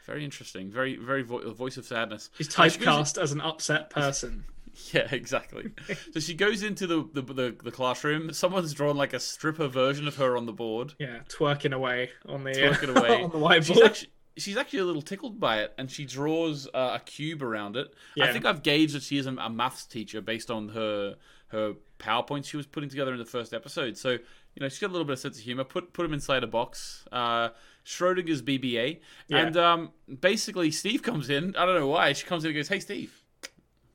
Very interesting. Very very vo- voice of sadness. goes- typecast as an upset person Yeah, exactly. so she goes into the, the the the classroom. Someone's drawn like a stripper version of her on the board. yeah twerking away on the Twerking away. on the whiteboard She's actually she's actually a little tickled by it, and she draws uh, a cube around it. I think I've gauged that she is a, a maths teacher based on her her powerpoints she was putting together in the first episode. So you know she's got a little bit of sense of humor. Put put him inside a box. Uh, Schrodinger's BBA, Yeah. and um, basically Steve comes in. I don't know why. She comes in and goes, "Hey, Steve."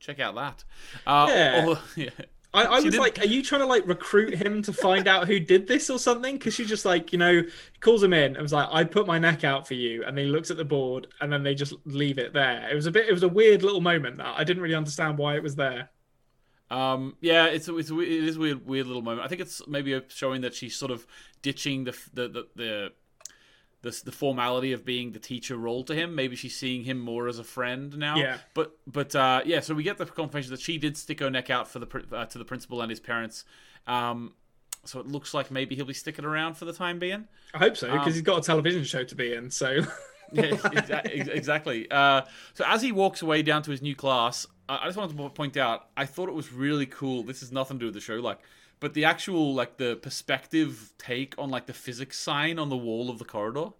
Check out that. Uh, Yeah. or- yeah. I, I was didn't- like, are you trying to like recruit him to find out who did this or something? Because she just like, you know, calls him in and was like, I put my neck out for you. And then he looks at the board and then they just leave it there. It was a bit, it was a weird little moment that I didn't really understand why it was there. Um, yeah, it's a, it's a, it is a weird weird little moment. I think it's maybe showing that she's sort of ditching the the the. the the, the formality of being the teacher role to him. Maybe she's seeing him more as a friend now. Yeah. But but uh, yeah, so we get the confirmation that she did stick her neck out for the uh, to the principal and his parents. Um, so it looks like maybe he'll be sticking around for the time being. I hope so because Um, he's got a television show to be in. So Yeah, exa- exactly. Uh, so as he walks away down to his new class, I I just wanted to point out, I thought it was really cool. This has nothing to do with the show, like, but the actual like the perspective take on like the physics sign on the wall of the corridor.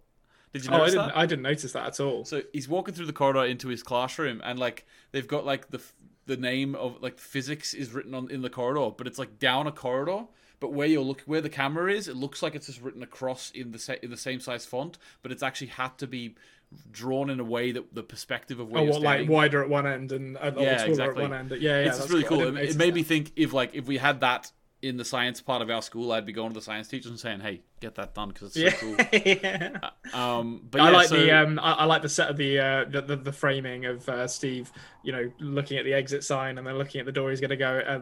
Did you oh, I notice didn't, that? I didn't notice that at all. So he's walking through the corridor into his classroom, and like they've got like the the name of like physics is written on in the corridor, but it's like down a corridor. But where you look, where the camera is, it looks like it's just written across in the sa- in the same size font, but it's actually had to be drawn in a way that the perspective of where Oh, you're what like wider at one end and, and or Yeah, taller exactly. at one end? Yeah, yeah, it's really cool. It, it made me think if like if we had that in the science part of our school, I'd be going to the science teachers and saying, "Hey, get that done because it's so Yeah. cool." yeah. Um, but I like so- the um, I, I like the set of the, uh, the the the framing of uh, Steve, you know, looking at the exit sign and then looking at the door he's going to go, uh,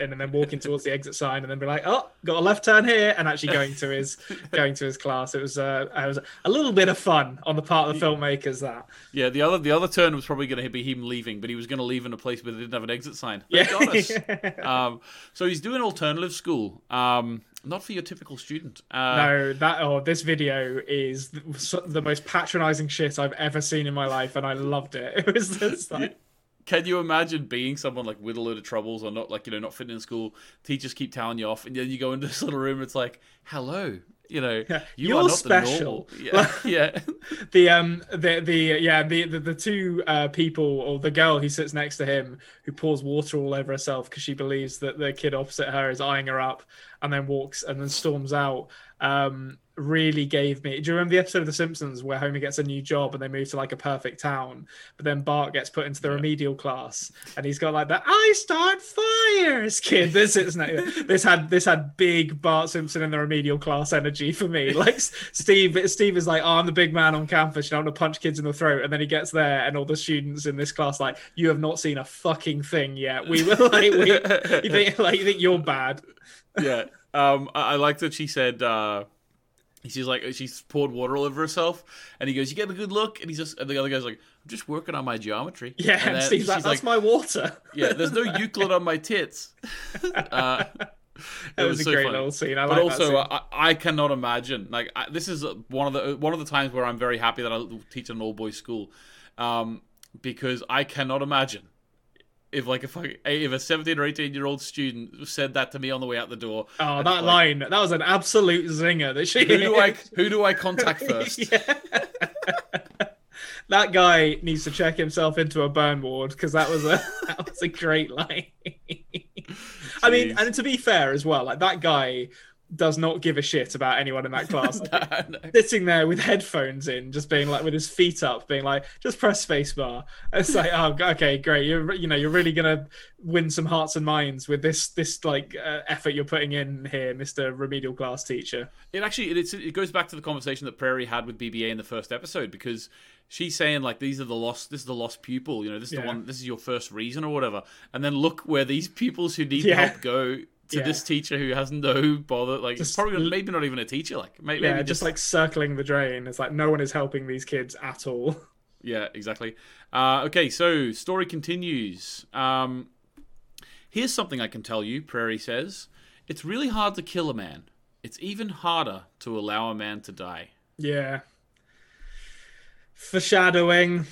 and, and then walking towards the exit sign and then be like, oh, got a left turn here, and actually going to his going to his class. It was uh, it was a little bit of fun on the part of the filmmakers. That Yeah, the other the other turn was probably going to be him leaving, but he was going to leave in a place where they didn't have an exit sign. Yeah. um, so he's doing alternative school, um, not for your typical student. Uh, No, that or this video is the, the most patronizing shit I've ever seen in my life, and I loved it. It was just like, Can you imagine being someone like with a load of troubles or not like you know not fitting in school? Teachers keep telling you off, and then you go into this little room. It's like, hello, you know, you You're are not special. The normal. Yeah, yeah. the um the the yeah the the, the two uh, people or the girl who sits next to him who pours water all over herself because she believes that the kid opposite her is eyeing her up and then walks and then storms out um really gave me do you remember the episode of the simpsons where homer gets a new job and they move to like a perfect town but then bart gets put into the remedial class and he's got like the i start fires kid this is this had this had big bart simpson in the remedial class energy for me like steve steve is like oh i'm the big man on campus you know i'm gonna punch kids in the throat and then he gets there and all the students in this class like you have not seen a fucking thing yet we were like we, you think like you think you're bad yeah. Um, I, I like that she said. Uh, she's like she's poured water all over herself, and he goes, "You get a good look," and he's just, and the other guy's like, "I'm just working on my geometry." yeah and then steve's like she's that's my water yeah. There's no Euclid on my tits. Uh, that it was, a so great funny. little scene I but like that also. I, I cannot imagine. Like I, this is one of the one of the times where I'm very happy that I teach an all boys school, um, because I cannot imagine if like if I if a 17 or 18 year old student said that to me on the way out the door. Oh, that like, line. That was an absolute zinger that she Who do I who do I contact first? That guy needs to check himself into a burn ward because that was a that was a great line. I mean, and to be fair as well, like that guy does not give a shit about anyone in that class. No. Sitting there with headphones in, just being like with his feet up, being like, just press spacebar. It's like, oh, okay, great. You're, you know, you're really gonna win some hearts and minds with this, this like uh, effort you're putting in here, Mister Remedial Class Teacher. It actually it, it's, it goes back to the conversation that Prairie had with BBA in the first episode because she's saying like these are the lost this is the lost pupil you know this is Yeah. the one this is your first reason or whatever and then look where these pupils who need Yeah. help go to Yeah. this teacher who has no bother like Just probably maybe not even a teacher like maybe, Yeah, maybe just like circling the drain. It's like no one is helping these kids at all. Yeah, exactly. Uh, okay, so story continues. Um, here's something I can tell you, Prairie says. It's really hard to kill a man. It's even harder to allow a man to die. Yeah. Foreshadowing.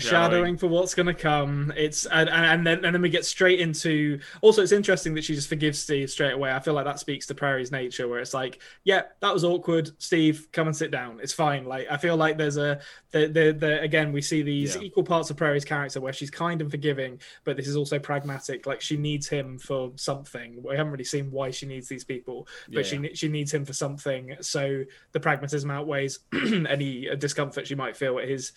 Foreshadowing for what's going to come. It's and, and then and then we get straight into. Also, it's interesting that she just forgives Steve straight away. I feel like that speaks to Prairie's nature, where it's like, yeah, that was awkward. Steve, come and sit down. It's fine. Like I feel like there's a the the, the again we see these Yeah. equal parts of Prairie's character where she's kind and forgiving, but this is also pragmatic. Like she needs him for something. We haven't really seen why she needs these people, but she Yeah. ne- she needs him for something. So the pragmatism outweighs any discomfort she might feel at his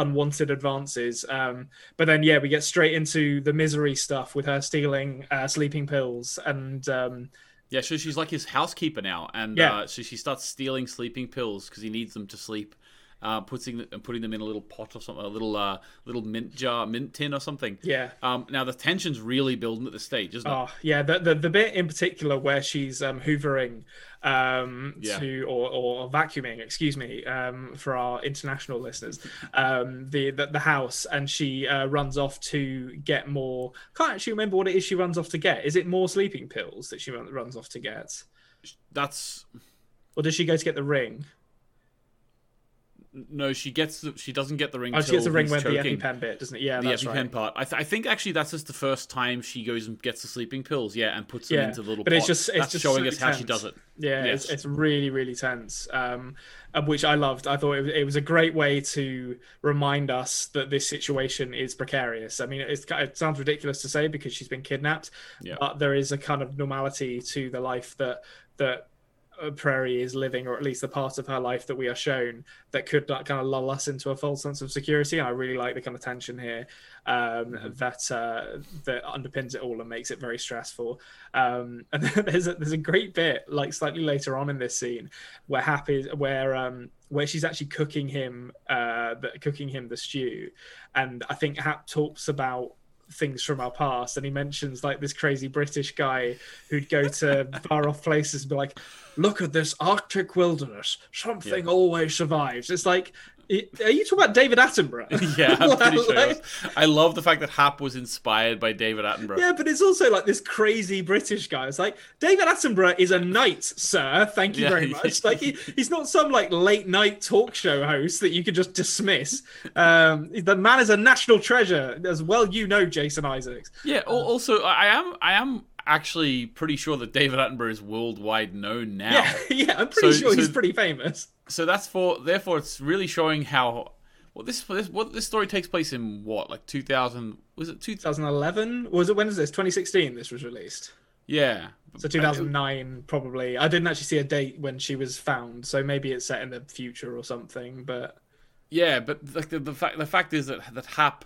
unwanted advances. Um, but then, yeah, we get straight into the misery stuff with her stealing uh, sleeping pills and. Um, Yeah, so she's like his housekeeper now, and Yeah. uh, so she starts stealing sleeping pills because he needs them to sleep. Uh, putting and putting them in a little pot or something, a little uh, little mint jar, mint tin or something. Yeah. Um, now the tension's really building at this stage, isn't it? Oh yeah, the, the the bit in particular where she's um, hoovering um, Yeah. to or, or vacuuming, excuse me, um, for our international listeners, um, the, the the house, and she uh, runs off to get more. Can't actually remember what it is she runs off to get. Is it more sleeping pills that she run, runs off to get, That's or does she go to get the ring? No. She gets the, she doesn't get the ring. Oh, she gets the ring he's with the choking. EpiPen bit, doesn't it? Yeah, the EpiPen right. part. I, th- I think actually that's just the first time she goes and gets the sleeping pills, yeah, and puts them Yeah, into the little. but pot. it's just- it's that's just showing us how she does it. Yeah, Yes. it's, it's really, really tense, um, which I loved. I thought it was, it was a great way to remind us that this situation is precarious. I mean, it's, it sounds ridiculous to say because she's been kidnapped, Yeah. but there is a kind of normality to the life that that Prairie is living, or at least the part of her life that we are shown that could like, kind of lull us into a false sense of security. And I really like the kind of tension here um, that uh, that underpins it all and makes it very stressful. Um, and there's a, there's a great bit like slightly later on in this scene where Happy where um, where she's actually cooking him uh, the, cooking him the stew, and I think Hap talks about things from our past and he mentions like this crazy british guy who'd go to far off places and be like look at this arctic wilderness. Something always survives. It's like Are you talking about David Attenborough? Yeah, I'm pretty sure. Like- I love the fact that Hap was inspired by David Attenborough. Yeah, but it's also like this crazy British guy. It's like David Attenborough is a knight, sir. Thank you Yeah. very much. Like he, he's not some like late night talk show host that you could just dismiss. Um, the man is a national treasure, as well you know, Jason Isaacs. Yeah. al- Also, I am I am actually pretty sure that David Attenborough is worldwide known now. Yeah, yeah, I'm pretty So- sure he's pretty famous. So that's for therefore it's really showing how well this this what this story takes place in what like 2000 was it 2011 was it? When is this? 2016. This was released. yeah So 2009 probably. I didn't actually see a date when she was found, so maybe it's set in the future or something. But yeah but the, the, the fact the fact is that that Hap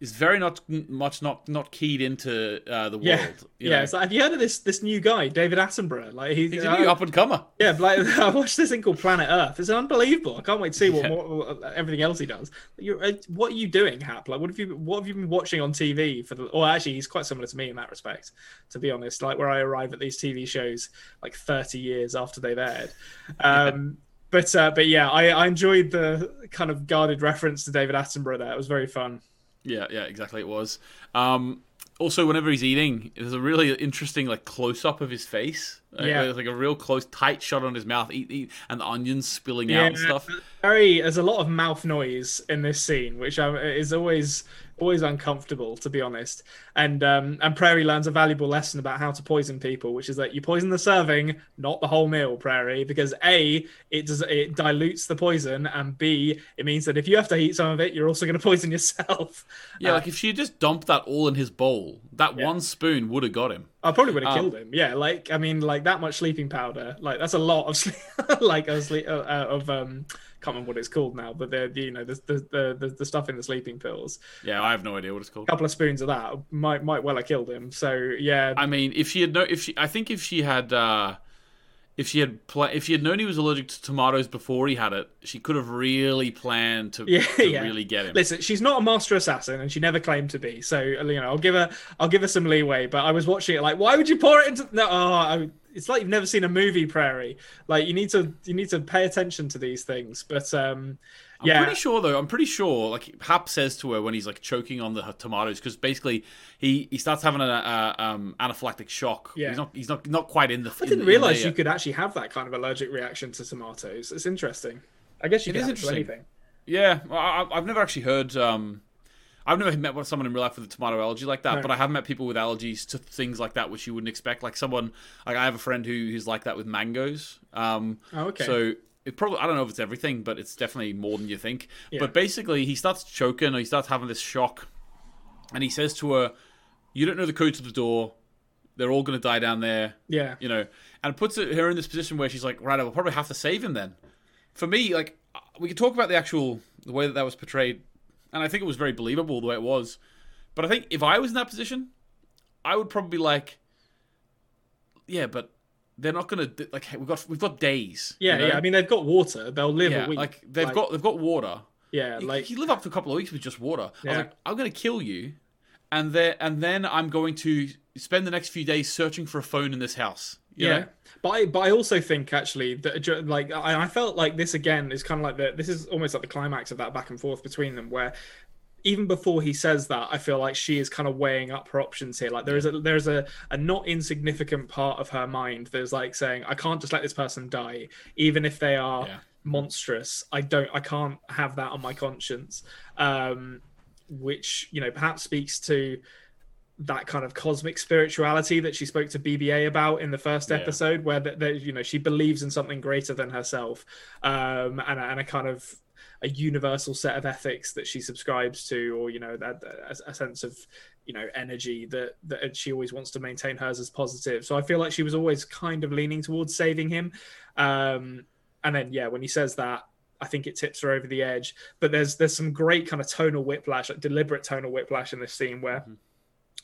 is very not much not not keyed into uh, the yeah, world yeah. know? It's like, have you heard of this this new guy, David Attenborough? Like he's, he's a new up and comer Yeah, like I watched this thing called Planet Earth. It's unbelievable. I can't wait to see what, Yeah. more what everything else he does. You're, uh, what are you doing, Hap? Like, what have you what have you been watching on TV for the? Or actually, he's quite similar to me in that respect, to be honest. Like where I arrive at these TV shows like 30 years after they've aired. Um, But uh, but yeah, I, I enjoyed the kind of guarded reference to David Attenborough there. It was very fun. Yeah, yeah, exactly. It was. Um, also, whenever he's eating, there's a really interesting like close up of his face. Like, Yeah. there's like a real close, tight shot on his mouth, eat, eat, and the onions spilling out and stuff. Very, there's a lot of mouth noise in this scene, which is always always uncomfortable, to be honest. And um, and Prairie learns a valuable lesson about how to poison people, which is that you poison the serving, not the whole meal, Prairie, because a it does it dilutes the poison, and b it means that if you have to eat some of it, you're also going to poison yourself. Yeah, Uh, like if she just dumped that all in his bowl, that one spoon would have got him. I probably would have Um, killed him. Yeah, like I mean, like that much sleeping powder, like that's a lot of sleep, like of, sleep, uh, uh, of um, can't remember what it's called now, but the, the you know the, the the the stuff in the sleeping pills. Yeah, I have no idea what it's called. A couple of spoons of that might might well have killed him. So yeah, I mean, if she had no, if she, I think if she had, uh, if she had, pla- if she had known he was allergic to tomatoes before he had it, she could have really planned to, Yeah, to yeah. really get him. Listen, she's not a master assassin, and she never claimed to be. So you know, I'll give her, I'll give her some leeway. But I was watching it like, why would you pour it into? No, oh, I, it's like you've never seen a movie, Prairie. Like you need to, you need to pay attention to these things. But um, I'm yeah, pretty sure though. I'm pretty sure. Like Hap says to her when he's like choking on the tomatoes because basically he he starts having an uh, um, anaphylactic shock. Yeah. he's not he's not not quite in the. I didn't realize you could actually have that kind of allergic reaction to tomatoes. It's interesting. I guess you It can have it to interesting. anything. Yeah, I, I've never actually heard. Um, I've never met someone in real life with a tomato allergy like that, No. but I have met people with allergies to things like that, which you wouldn't expect. Like someone, like I have a friend who, who's like that with mangoes. Um, Oh, okay. So it probably, I don't know if it's everything, but it's definitely more than you think. Yeah. But basically, he starts choking or he starts having this shock, and he says to her, "You don't know the code to the door. They're all going to die down there." Yeah, you know, and puts her in this position where she's like, right, I'll probably have to save him then. For me, like, we could talk about the actual, the way that that was portrayed, and I think it was very believable the way it was. But I think if I was in that position, I would probably be like, yeah, but they're not gonna like we've got we've got days. yeah, you know? yeah. I mean, they've got water. They'll live yeah, a week. like they've got they've got water. yeah, You, like you live up to a couple of weeks with just water. I was like, I'm gonna kill you, and then and then I'm going to spend the next few days searching for a phone in this house. You yeah. know? But I, but I also think actually that like I, I felt like this again is kind of like the this is almost like the climax of that back and forth between them where even before he says that I feel like she is kind of weighing up her options here like there is a there's a, a not insignificant part of her mind that's like saying I can't just let this person die even if they are Yeah. monstrous I don't I can't have that on my conscience um which you know perhaps speaks to that kind of cosmic spirituality that she spoke to BBA about in the first Yeah. episode, where that you know she believes in something greater than herself, um, and, and a kind of a universal set of ethics that she subscribes to, or you know that a, a sense of you know energy that that she always wants to maintain hers as positive. So I feel like she was always kind of leaning towards saving him, um, and then yeah, when he says that. I think it tips her over the edge, but there's there's some great kind of tonal whiplash, like deliberate tonal whiplash in this scene where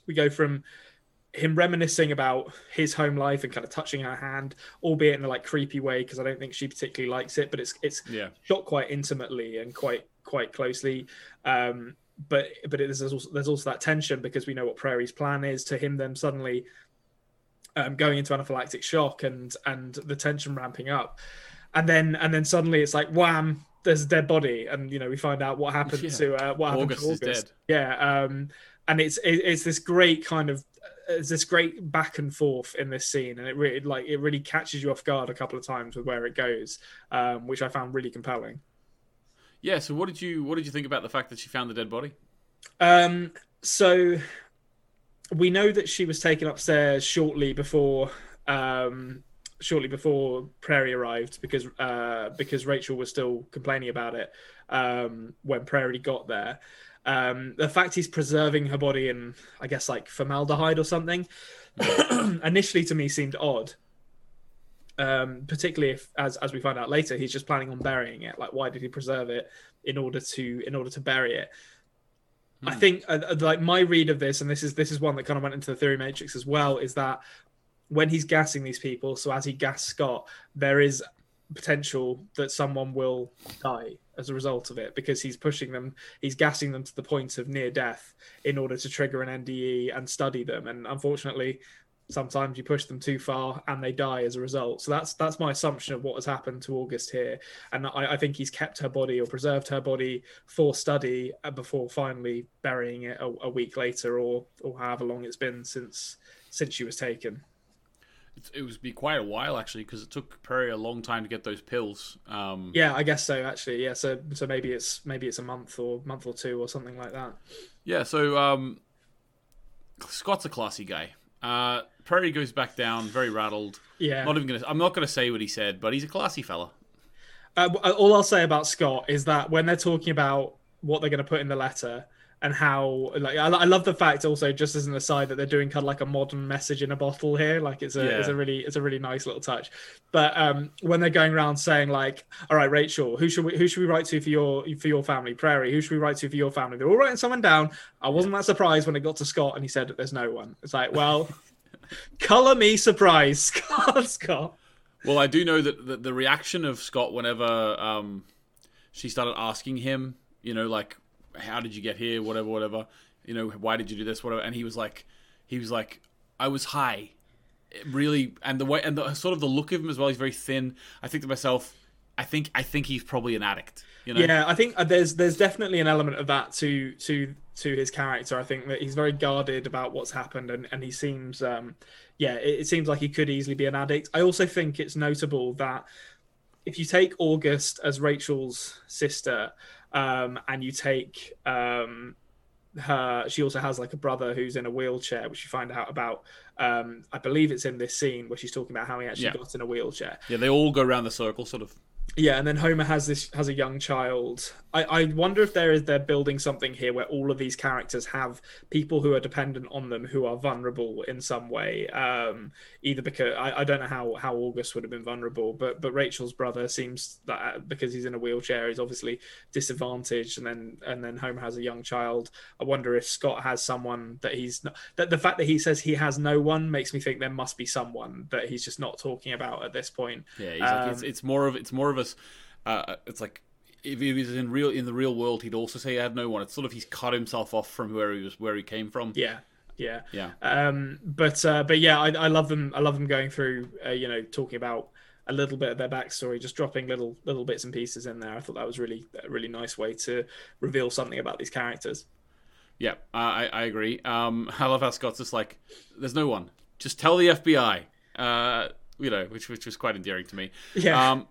we go from him reminiscing about his home life and kind of touching her hand, albeit in a like creepy way because I don't think she particularly likes it, but it's it's Yeah. shot quite intimately and quite quite closely. Um, but but it, there's also there's also that tension because we know what Prairie's plan is to him then suddenly um, going into anaphylactic shock and and the tension ramping up, and then and then suddenly it's like wham, there's a dead body, and you know we find out what happened Yeah. to uh, what happened August to is August. dead. Yeah, um, and it's it, it's this great kind of it's this great back and forth in this scene, and it really like it really catches you off guard a couple of times with where it goes, um, which I found really compelling. Yeah. So what did you what did you think about the fact that she found the dead body? Um, so we know that she was taken upstairs shortly before um, shortly before Prairie arrived because uh, because Rachel was still complaining about it um, when Prairie got there. Um, the fact he's preserving her body in, I guess, like formaldehyde or something, initially to me seemed odd. Um, particularly if, as as we find out later, he's just planning on burying it. Like, why did he preserve it in order to in order to bury it? I think uh, uh, like my read of this, and this is this is one that kind of went into the theory matrix as well, is that when he's gassing these people, so as he gassed Scott, there is potential that someone will die as a result of it because he's pushing them, he's gassing them to the point of near death in order to trigger an NDE and study them. And unfortunately, sometimes you push them too far and they die as a result. So that's that's my assumption of what has happened to August here, and I, I think he's kept her body or preserved her body for study uh, before finally burying it a, a week later or or however long it's been since since she was taken. It, it was be quite a while actually because it took Prairie a long time to get those pills. Um, Yeah, I guess so. Actually, yeah. So so maybe it's maybe it's a month or month or two or something like that. Yeah, so um, Scott's a classy guy. Uh, Prairie goes back down, very rattled. Yeah. Not even gonna. I'm not gonna say what he said, but he's a classy fella. Uh, all I'll say about Scott is that when they're talking about what they're going to put in the letter and how, like, I, I love the fact also, just as an aside, that they're doing kind of like a modern message in a bottle here. Like, it's a, it's a really, it's a really nice little touch. But um, when they're going around saying like, "All right, Rachel, who should we, who should we write to for your, for your family? Prairie, who should we write to for your family?" They're all writing someone down. I wasn't that surprised when it got to Scott and he said there's no one. It's like, well, color me surprised, Scott. Scott. Well, I do know that the, the reaction of Scott whenever um, she started asking him, you know, like, how did you get here? Whatever, whatever. You know, why did you do this? Whatever. And he was like, he was like, I was high. It really, and the way, and the sort of the look of him as well. He's very thin. I think to myself, I think, I think he's probably an addict. You know? Yeah, I think uh, there's there's definitely an element of that to to to his character. I think that he's very guarded about what's happened, and and he seems, um, yeah, it, it seems like he could easily be an addict. I also think it's notable that if you take August as Rachel's sister, um, and you take um, her, she also has like a brother who's in a wheelchair, which you find out about. Um, I believe it's in this scene where she's talking about how he actually Yeah. got in a wheelchair. Yeah, they all go around the circle, sort of. Yeah, and then Homer has this has a young child. I, I wonder if there is they're building something here where all of these characters have people who are dependent on them who are vulnerable in some way. Um, either because I, I don't know how, how August would have been vulnerable, but but Rachel's brother seems that uh, because he's in a wheelchair, he's obviously disadvantaged. And then and then Homer has a young child. I wonder if Scott has someone that he's not. That the fact that he says he has no one makes me think there must be someone that he's just not talking about at this point. Yeah, he's like, it's, Um, it's more of it's more of Uh, it's like if he was in real in the real world, he'd also say he had no one. It's sort of he's cut himself off from where he was where he came from. Yeah, yeah, Yeah. Um, but uh, but yeah, I, I love them. I love them going through. Uh, you know, talking about a little bit of their backstory, just dropping little little bits and pieces in there. I thought that was really a really nice way to reveal something about these characters. Yeah, I, I agree. Um, I love how Scott's just like, "There's no one. Just tell the FBI." Uh, you know, which which was quite endearing to me. Yeah. Um,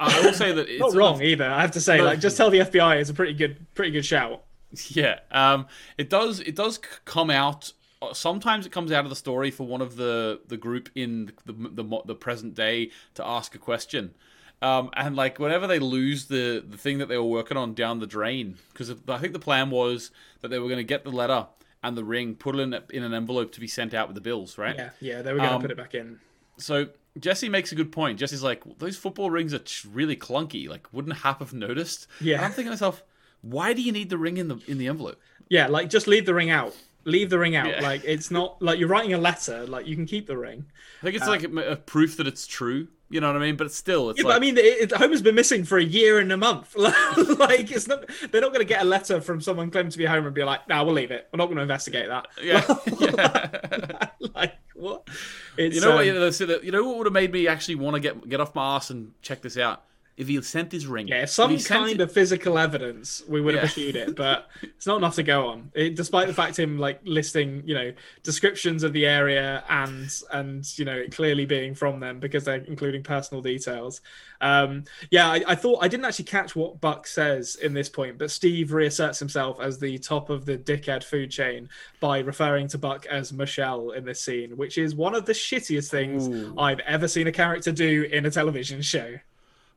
I will say that it's Not wrong of- either. I have to say, No. like, just tell the FBI is a pretty good pretty good shout. Yeah, um, it does. It does come out. uh, Sometimes it comes out of the story for one of the the group in the the, mo- the present day to ask a question, um, and like whenever they lose the the thing that they were working on down the drain, because I think the plan was that they were going to get the letter and the ring, put it in in an envelope to be sent out with the bills, right? Yeah, yeah, they were going to Um, put it back in. So Jesse makes a good point. Jesse's like, those football rings are really clunky. Like, wouldn't Hap have noticed? Yeah. And I'm thinking to myself, why do you need the ring in the in the envelope? Yeah, like just leave the ring out. Leave the ring out. Yeah. Like it's not like you're writing a letter. Like you can keep the ring. I think it's uh, like a, a proof that it's true. You know what I mean? But still, it's Yeah, like, but I mean, it, it, Homer's been missing for a year and a month. like, it's not. They're not going to get a letter from someone claiming to be Homer and be like, "No, we'll leave it. We're not going to investigate that." yeah, yeah. like what? It's, You know what? um, You know, so that- you know what would have made me actually want to get get off my ass and check this out? If he sent his ring. Yeah, If some kind it- of physical evidence, we would have Yeah. pursued it, but it's not enough to go on. It, despite the fact him like listing, you know, descriptions of the area and and you know it clearly being from them because they're including personal details. Um, yeah, I, I thought I didn't actually catch what Buck says in this point, but Steve reasserts himself as the top of the dickhead food chain by referring to Buck as Michelle in this scene, which is one of the shittiest things Ooh. I've ever seen a character do in a television show.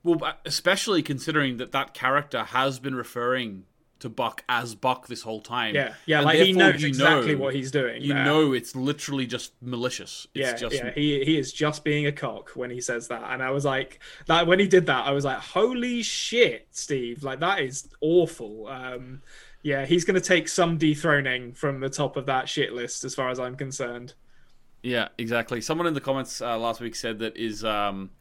Well, especially considering that that character has been referring to Buck as Buck this whole time. Yeah, yeah, And like he knows you exactly know- what he's doing. You there. know, it's literally just malicious. It's yeah, just yeah, he he is just being a cock when he says that, and I was like, that when he did that, I was like, holy shit, Steve, like that is awful. Um, yeah, he's going to take some dethroning from the top of that shit list, as far as I'm concerned. Yeah, exactly. Someone in the comments uh, last week said that is um,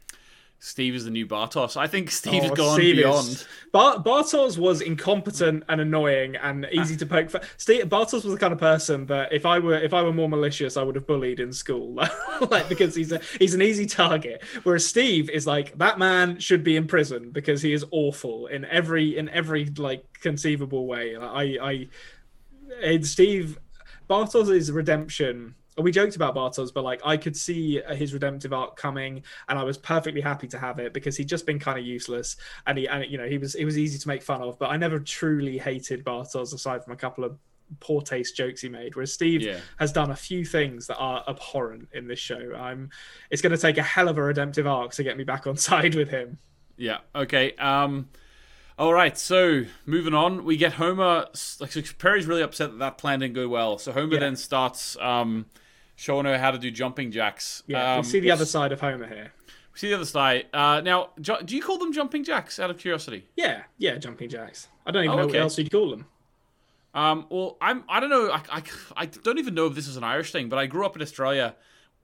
Steve is the new Bartos. I think Steve has Oh, gone Steve is- beyond. Bar- Bartos was incompetent and annoying and easy to poke. For. Steve, Bartos was the kind of person that if I were if I were more malicious, I would have bullied in school, like because he's a he's an easy target. Whereas Steve is like that man should be in prison because he is awful in every in every like conceivable way. Like, I I and Steve Bartos' is redemption. We joked about Bartos, but like I could see his redemptive arc coming, and I was perfectly happy to have it because he'd just been kind of useless, and he, and you know, he was he was easy to make fun of. But I never truly hated Bartos aside from a couple of poor taste jokes he made. Whereas Steve Yeah. has done a few things that are abhorrent in this show. I'm. It's going to take a hell of a redemptive arc to get me back on side with him. Yeah. Okay. Um. All right. So moving on, we get Homer. Like so Prairie's really upset that that plan didn't go well. So Homer Yeah. then starts um, showing her how to do jumping jacks. Yeah, Um, we see the other side of Homer here. We see the other side. Uh, now, ju- do you call them jumping jacks? Out of curiosity. Yeah, yeah, jumping jacks. I don't even Oh, know okay. what else you'd call them. Um, well, I'm. I don't know. I, I, I don't even know if this is an Irish thing, but I grew up in Australia,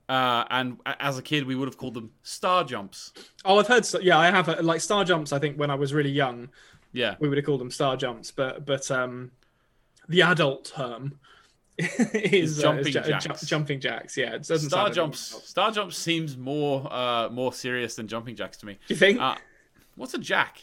uh, and as a kid, we would have called them star jumps. Oh, I've heard. so- Yeah, I have. uh, Like star jumps. I think when I was really young, Yeah. we would have called them star jumps. But but um, the adult term is, uh, jumping is ju- jacks. ju- jumping jacks. Yeah, it doesn't Star jumps. Star jumps seems more uh, more serious than jumping jacks to me. Do you think? Uh, what's a jack?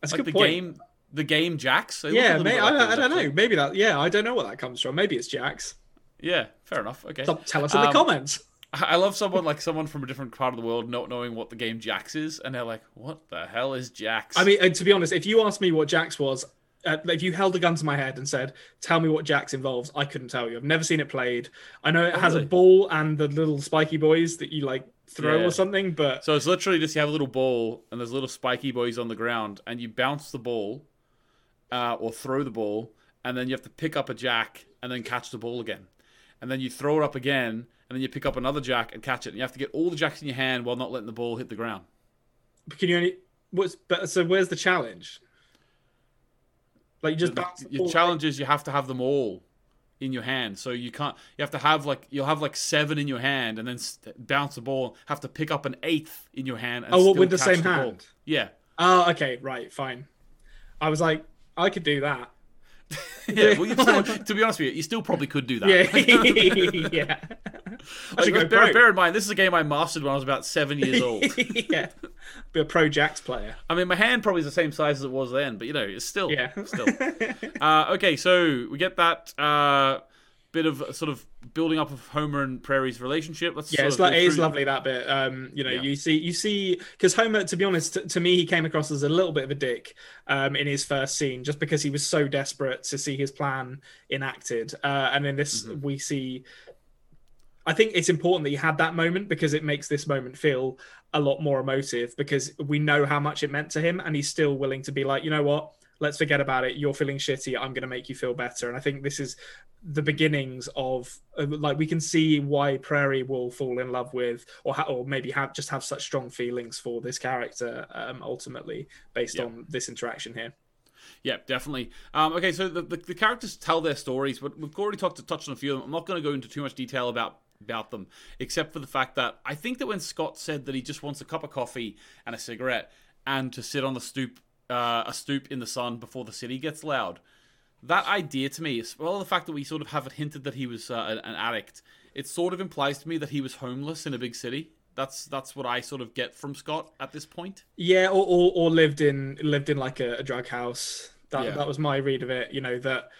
That's a Like good the point. game, the game jacks. They Yeah, may, bit like I, I don't know. Maybe that. Yeah, I don't know what that comes from. Maybe it's jacks. Yeah, fair enough. Okay. Tell- Tell us in the Um, comments. I I love someone like someone from a different part of the world not knowing what the game Jacks is, and they're like, "What the hell is Jacks?" I mean, and to be honest, if you asked me what Jacks was, uh, if you held a gun to my head and said, "Tell me what Jacks involves," I couldn't tell you. I've never seen it played. I know it Oh, has really? a ball and the little spiky boys that you like throw Yeah. or something, but So it's literally just you have a little ball and there's little spiky boys on the ground, and you bounce the ball uh, or throw the ball, and then you have to pick up a jack and then catch the ball again, and then you throw it up again, and then you pick up another jack and catch it. And you have to get all the jacks in your hand while not letting the ball hit the ground. But can you only what's but so where's the challenge? Like you just bounce the Your ball- challenge is you have to have them all in your hand. So you can't. You have to have like you'll have like seven in your hand, and then st- bounce the ball. Have to pick up an eighth in your hand. And Oh, well, with the same ball. hand? Yeah. Oh, okay, right, fine. I was like, I could do that. Yeah, well, you still, to be honest with you, you still probably could do that. Yeah, yeah. I Like, bear, pro. bear in mind, this is a game I mastered when I was about seven years old. yeah, be a pro Jacks player. I mean, my hand probably is the same size as it was then, but you know, it's still, Yeah. still. Uh, okay, so we get that uh, bit of sort of building up of Homer and Prairie's relationship. Let's Yeah, it's like it is lovely that bit. Um, you know, Yeah. you see, you see, because Homer, to be honest, t- to me, he came across as a little bit of a dick um, in his first scene, just because he was so desperate to see his plan enacted. Uh, and in this, Mm-hmm. we see. I think it's important that he had that moment because it makes this moment feel a lot more emotive because we know how much it meant to him, and he's still willing to be like, you know what, let's forget about it. You're feeling shitty. I'm going to make you feel better. And I think this is the beginnings of like we can see why Prairie will fall in love with, or ha- or maybe have just have such strong feelings for this character um, ultimately based Yeah. on this interaction here. Yeah, definitely. Um, okay, so the, the, the characters tell their stories, but we've already talked touched on a few of them. I'm not going to go into too much detail about about them, except for the fact that I think that when Scott said that he just wants a cup of coffee and a cigarette and to sit on the stoop, uh, a stoop in the sun before the city gets loud, that idea to me, as well as the fact that we sort of have it hinted that he was uh, an, an addict, it sort of implies to me that he was homeless in a big city That's that's what I sort of get from Scott at this point. Yeah, or, or, or lived in lived in like a, a drug house. That Yeah. that was my read of it. You know that,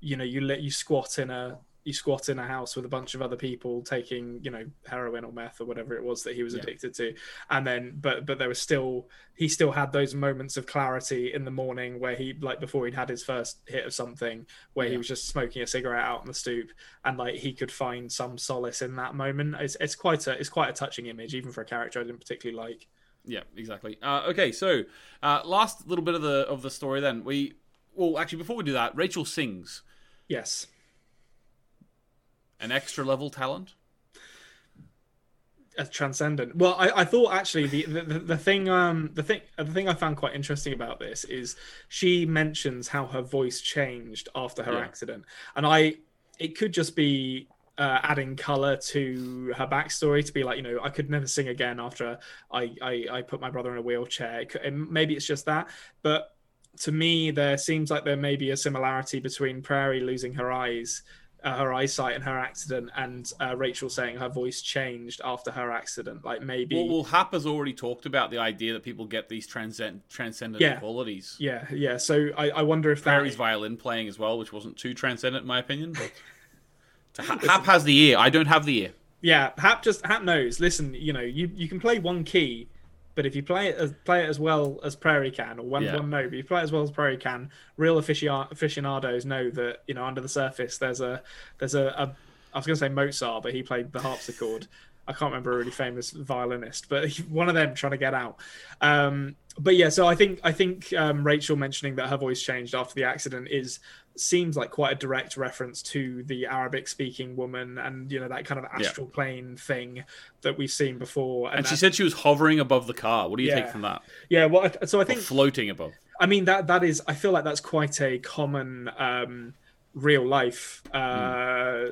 you know, you let you squat in a you squat in a house with a bunch of other people taking you know heroin or meth or whatever it was that he was Yeah. addicted to, and then but but there was still he still had those moments of clarity in the morning where he like before he'd had his first hit of something where he was just smoking a cigarette out on the stoop and like he could find some solace in that moment. It's it's quite a it's quite a touching image even for a character I didn't particularly like. Yeah, exactly. Uh, okay, so uh, last little bit of the of the story. Then we well, actually, before we do that, Rachel sings Yes. An extra level talent. as transcendent. Well, I, I thought actually the, the the- the thing um the thing the thing I found quite interesting about this is she mentions how her voice changed after her Yeah. accident, and I it could just be. Uh, adding color to her backstory to be like you know I could never sing again after I I, I put my brother in a wheelchair. It could- and maybe it's just that, but to me there seems like there may be a similarity between Prairie losing her eyes uh, her eyesight and her accident and uh, Rachel saying her voice changed after her accident like maybe Well, well, Hap has already talked about the idea that people get these transcend transcendent Yeah. qualities. yeah yeah so I, I wonder if that Barry's violin playing as well, which wasn't too transcendent in my opinion, but to Ha- Hap has the ear. I don't have the ear. yeah Hap just Hap knows listen you know you, you can play one key but if you play it as play it as well as Prairie can or one Yeah. one note but you play it as well as Prairie can real aficio- aficionados know that you know under the surface there's a there's a, a I was going to say Mozart but he played the harpsichord I can't remember a really famous violinist, but one of them trying to get out. Um, but yeah, so I think I think um, Rachel mentioning that her voice changed after the accident is seems like quite a direct reference to the Arabic speaking woman and you know that kind of astral plane thing that we've seen before. And she that- said she was hovering above the car. What do you take from that? yeah, well, so I Or think floating above. I mean that that is I feel like that's quite a common um, real life uh,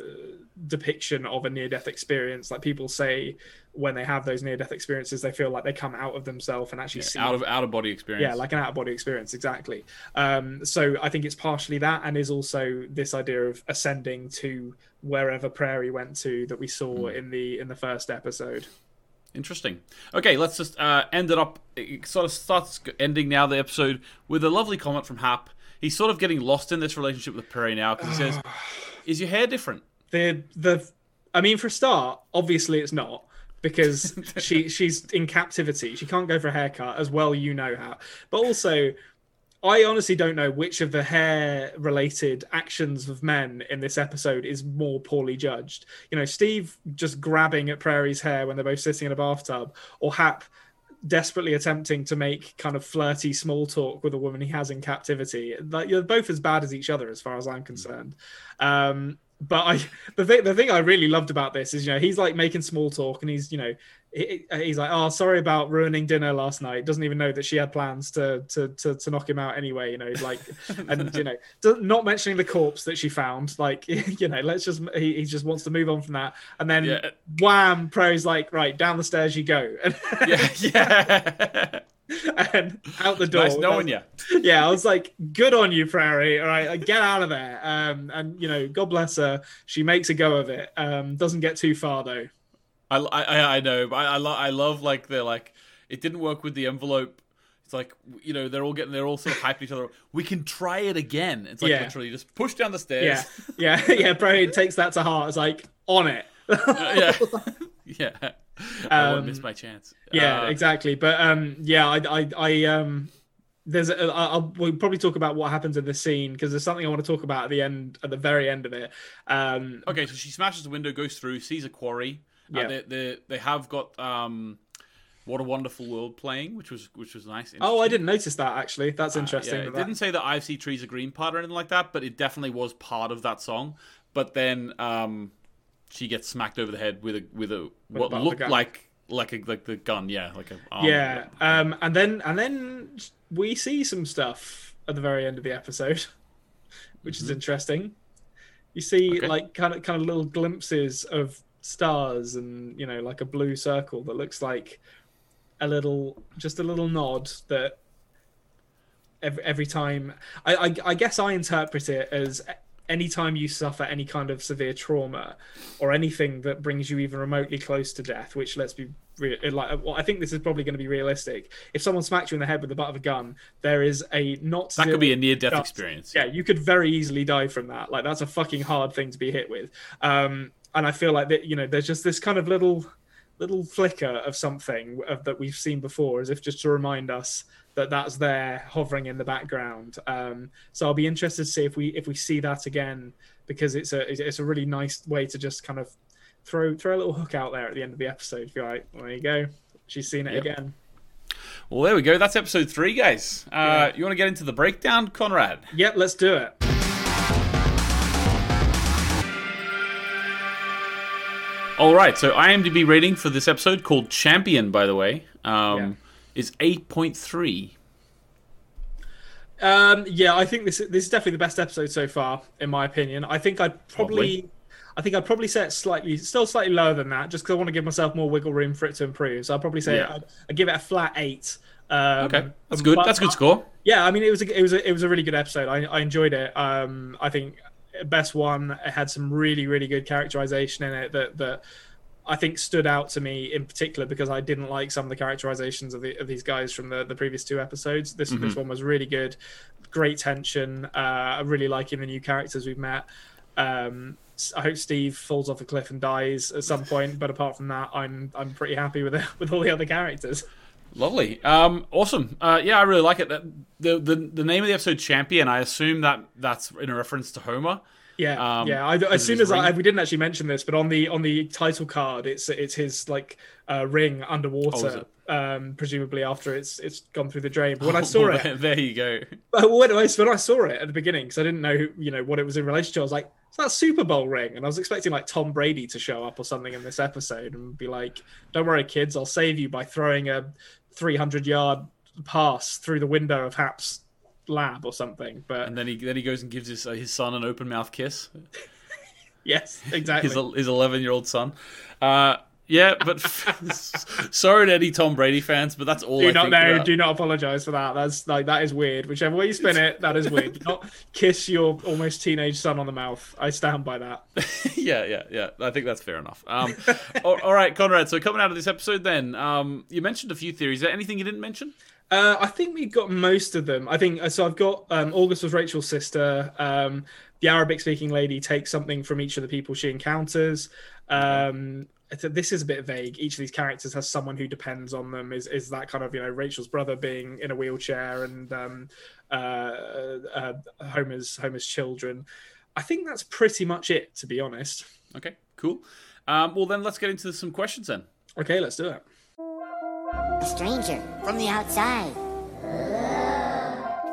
depiction of a near death experience. Like people say when they have those near death experiences, they feel like they come out of themselves and actually see Out of out of body experience. yeah, like an out of body experience, exactly. Um, so I think it's partially that, and is also this idea of ascending to wherever Prairie went to that we saw in the in the first episode. Interesting. Okay, let's just uh, end it up. It sort of starts ending now the episode with a lovely comment from Hap. He's sort of getting lost in this relationship with Prairie now because he says, "Is your hair different?" The the I mean, for a start, obviously it's not because she she's in captivity. She can't go for a haircut as well. You know how, but also. I honestly don't know which of the hair related actions of men in this episode is more poorly judged. You know, Steve just grabbing at Prairie's hair when they're both sitting in a bathtub, or Hap desperately attempting to make kind of flirty small talk with a woman he has in captivity. Like you're both as bad as each other, as far as I'm concerned. Um, but I, the thing, the thing I really loved about this is, you know, he's like making small talk, and he's, you know, he, he's like, "Oh, sorry about ruining dinner last night." Doesn't even know that she had plans to to to, to knock him out anyway. You know, like, and you know, not mentioning the corpse that she found. Like, you know, let's just he, he just wants to move on from that, and then Yeah. wham, pro's like, right down the stairs you go, Yeah, yeah. and out the door. nice knowing you. yeah, I was like, good on you, Prairie. All right, like, get out of there. Um, and you know, God bless her. She makes a go of it. Um, doesn't get too far though. I, I, I know, but I, I, lo- I love like the like it didn't work with the envelope. It's like you know they're all getting they're all sort of hyping each other. We can try it again. It's like Yeah. literally just push down the stairs. Yeah, yeah, yeah. Prairie takes that to heart. It's like on it. yeah, yeah. I won't Um, miss my chance. Yeah, Uh, exactly. But um, yeah, I, I, I um, there's, a, I'll we'll probably talk about what happens in the scene because there's something I want to talk about at the end, at the very end of it. Um, Okay, so she smashes the window, goes through, sees a quarry. Uh, Yeah. they, they they have got um, what a wonderful world playing, which was which was nice. oh, I didn't notice that actually. That's Uh, interesting. yeah, it that- didn't say that I see trees are green part or anything like that, but it definitely was part of that song. But then um, she gets smacked over the head with a with a what butt a looked like like a like the gun, yeah, like a arm. yeah um and then and then we see some stuff at the very end of the episode which is interesting you see Mm-hmm. Okay. like kind of kind of little glimpses of stars and you know like a blue circle that looks like a little just a little nod that every, every time I, I i guess i interpret it as anytime you suffer any kind of severe trauma or anything that brings you even remotely close to death, which let's be real, like, well, I think this is probably going to be realistic. If someone smacks you in the head with the butt of a gun, there is a not That could be a near-death experience. Yeah, you could very easily die from that. Like that's a fucking hard thing to be hit with. Um, and I feel like that you know, there's just this kind of little little flicker of something of, that we've seen before, as if just to remind us that that's there hovering in the background. Um, so I'll be interested to see if we if we see that again because it's a it's a really nice way to just kind of throw throw a little hook out there at the end of the episode. Be like, well, there you go, she's seen it Yep. again. Well, there we go. That's episode three, guys. Uh, You want to get into the breakdown, Konrad? Yep, let's do it. All right. So IMDb rating for this episode, called Champion, by the way, um, Yeah. Is eight point three. Um, yeah, I think this this is definitely the best episode so far, in my opinion. I think I'd probably, Probably. I think I'd probably say it slightly, still slightly lower than that, just because I want to give myself more wiggle room for it to improve. So I'll probably say Yeah. I'd, I'd give it a flat eight. Um, Okay, that's good. That's a good score. Yeah, I mean it was a, it was a, it was a really good episode. I, I enjoyed it. Um, I think best one. It had some really really good characterization in it that that I think stood out to me in particular because I didn't like some of the characterizations of, the, of these guys from the, the previous two episodes. This this one was really good, great tension. Uh, I really liking the new characters we've met. Um, I hope Steve falls off a cliff and dies at some point, but apart from that, I'm I'm pretty happy with it, with all the other characters. Lovely. Um, awesome. Uh, yeah, I really like it. The, the the name of the episode Champion. I assume that that's in a reference to Homer. Yeah, Um, yeah. I, as soon as I, we didn't actually mention this, but on the on the title card, it's it's his like uh, ring Oh, underwater, um, presumably after it's it's gone through the drain. But when I saw Well, it, there, there you go. but when I, when I saw it at the beginning, because I didn't know who, you know what it was in relation to, I was like, "It's that Super Bowl ring," and I was expecting like Tom Brady to show up or something in this episode and be like, "Don't worry, kids, I'll save you by throwing a 300 yard pass through the window of Hap's lab or something." But And then he then he goes and gives his uh, his son an open mouth kiss. yes, exactly. His his eleven year old son. Uh, yeah, but sorry to any Tom Brady fans, but that's all. do I not about. do not apologize for that. That's like that is weird. Whichever way you spin it, that is weird. Do not kiss your almost teenage son on the mouth. I stand by that. yeah, yeah, yeah. I think that's fair enough. Um, all, all right, Konrad. So coming out of this episode, then um, you mentioned a few theories. Is there anything you didn't mention? Uh, I think we've got most of them. I think so. I've got um, August was Rachel's sister. Um, the Arabic-speaking lady takes something from each of the people she encounters. Um, th- this is a bit vague. Each of these characters has someone who depends on them. Is is that kind of you know Rachel's brother being in a wheelchair and um, uh, uh, Homer's Homer's children. I think that's pretty much it, to be honest. Okay, cool. Um, well, then let's get into some questions then. Okay, let's do it. A stranger from the outside.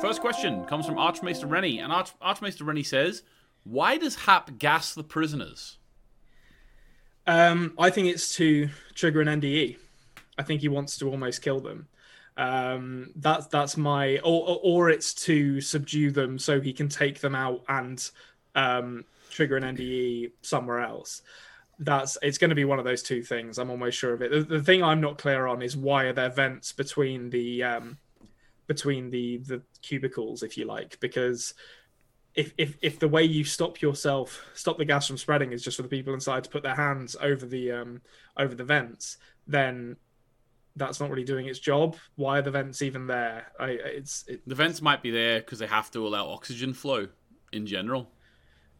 First question comes from Archmaester Rennie, and Arch- Archmaester Rennie says, "Why does Hap gas the prisoners?" Um, I think it's to trigger an NDE. I think he wants to almost kill them. Um, that's that's my or, or or it's to subdue them so he can take them out and um, trigger an NDE somewhere else. That's it's going to be one of those two things. I'm almost sure of it. The, the thing I'm not clear on is why are there vents between the um, between the the cubicles, if you like, because if, if if the way you stop yourself stop the gas from spreading is just for the people inside to put their hands over the um over the vents then that's not really doing its job why are the vents even there i it's it, The vents might be there because they have to allow oxygen flow in general.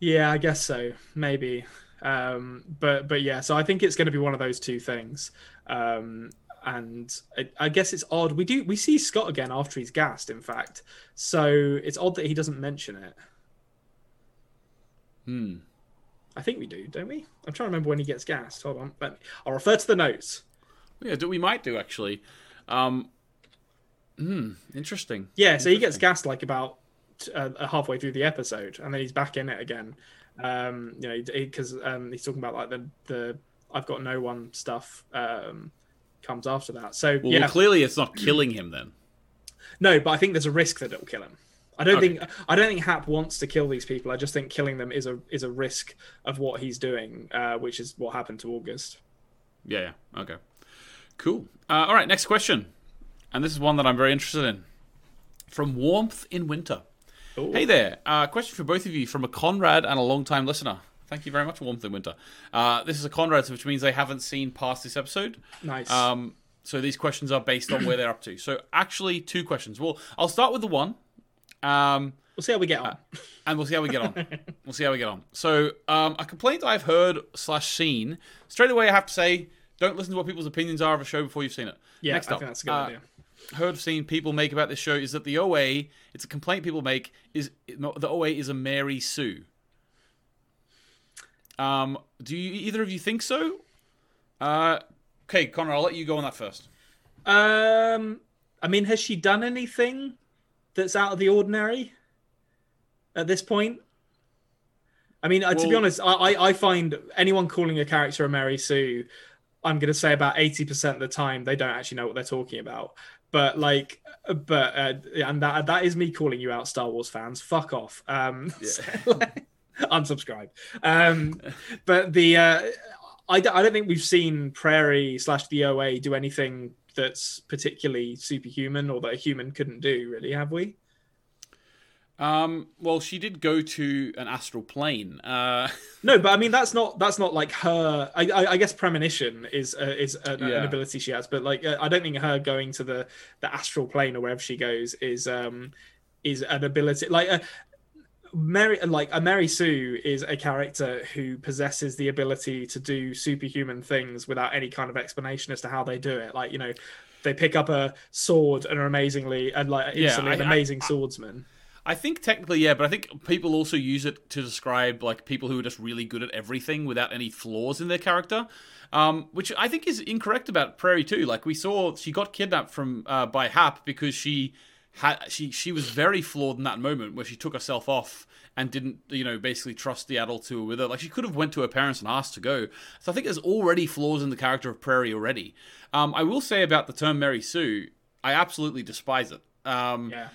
yeah i guess so maybe um but but yeah so i think it's going to be one of those two things um and I, I guess it's odd we do we see scott again after he's gassed in fact so it's odd that he doesn't mention it Hmm. i think we do don't we i'm trying to remember when he gets gassed hold on let me, i'll refer to the notes Yeah, do- we might do actually. Um, hmm. Interesting. Yeah, so he gets gassed like about uh, halfway through the episode, and then he's back in it again. Um, you know, because um, he's talking about like the the I've got no one stuff um, comes after that. So Well, yeah, clearly it's not killing him then. no, but I think there's a risk that it'll kill him. I don't Okay. think I don't think Hap wants to kill these people. I just think killing them is a is a risk of what he's doing, uh, which is what happened to August. Yeah. Yeah. Okay. Cool. Uh, all right. Next question, and this is one that I'm very interested in. From Warmth in Winter, Hey there. Uh, question for both of you from a Konrad and a long-time listener. Thank you very much, Warmth in Winter. Uh, this is a Konrad, which means they haven't seen past this episode. Nice. Um, so these questions are based on where they're up to. So actually, two questions. Well, I'll start with the one, um, we'll see how we get on. and we'll see how we get on. we'll see how we get on. So um, a complaint I've heard slash seen straight away. I have to say, don't listen to what people's opinions are of a show before you've seen it. yeah, Next I up, think that's a good uh, idea. Heard seen people make about this show is that the OA, it's a complaint people make, is the OA is a Mary Sue. Um, do you either of you think so? Uh, okay, Connor, I'll let you go on that first. Um, I mean, has she done anything that's out of the ordinary at this point? I mean, uh, to be honest, I, I, I find anyone calling a character a Mary Sue, I'm going to say about 80% of the time they don't actually know what they're talking about. But like, but uh, and that that is me calling you out, Star Wars fans. Fuck off. Um, unsubscribe. Um, but the uh, I, I don't think we've seen Prairie slash the OA do anything that's particularly superhuman or that a human couldn't do. Really, have we? Um, well, she did go to an astral plane. Uh, No, but I mean that's not that's not like her. I, I, I guess premonition is uh, is an, Yeah. an ability she has, but like uh, I don't think her going to the the astral plane or wherever she goes is um is an ability like. Uh, Mary, like a Mary Sue, is a character who possesses the ability to do superhuman things without any kind of explanation as to how they do it. Like you know, they pick up a sword and are amazingly and like Yeah, instantly an I- I- amazing swordsman. I think technically, yeah, but I think people also use it to describe like people who are just really good at everything without any flaws in their character, um, which I think is incorrect about Prairie too. Like we saw, she got kidnapped from uh, by Hap because she had she she was very flawed in that moment where she took herself off and didn't you know basically trust the adults who were with her. Like she could have went to her parents and asked to go. So I think there's already flaws in the character of Prairie already. Um, I will say about the term Mary Sue, I absolutely despise it. Um, Yeah.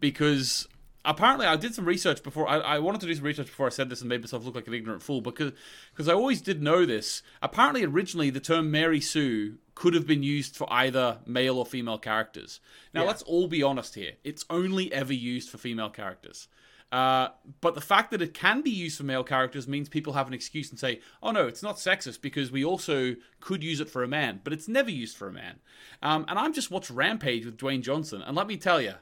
because apparently I did some research before. I, I wanted to do some research before I said this and made myself look like an ignorant fool because because I always did know this. Apparently, originally the term Mary Sue could have been used for either male or female characters. Now Yeah. let's all be honest here. It's only ever used for female characters. Uh, but the fact that it can be used for male characters means people have an excuse and say, "Oh no, it's not sexist because we also could use it for a man." But it's never used for a man. Um, and I'm just watched Rampage with Dwayne Johnson, and let me tell you,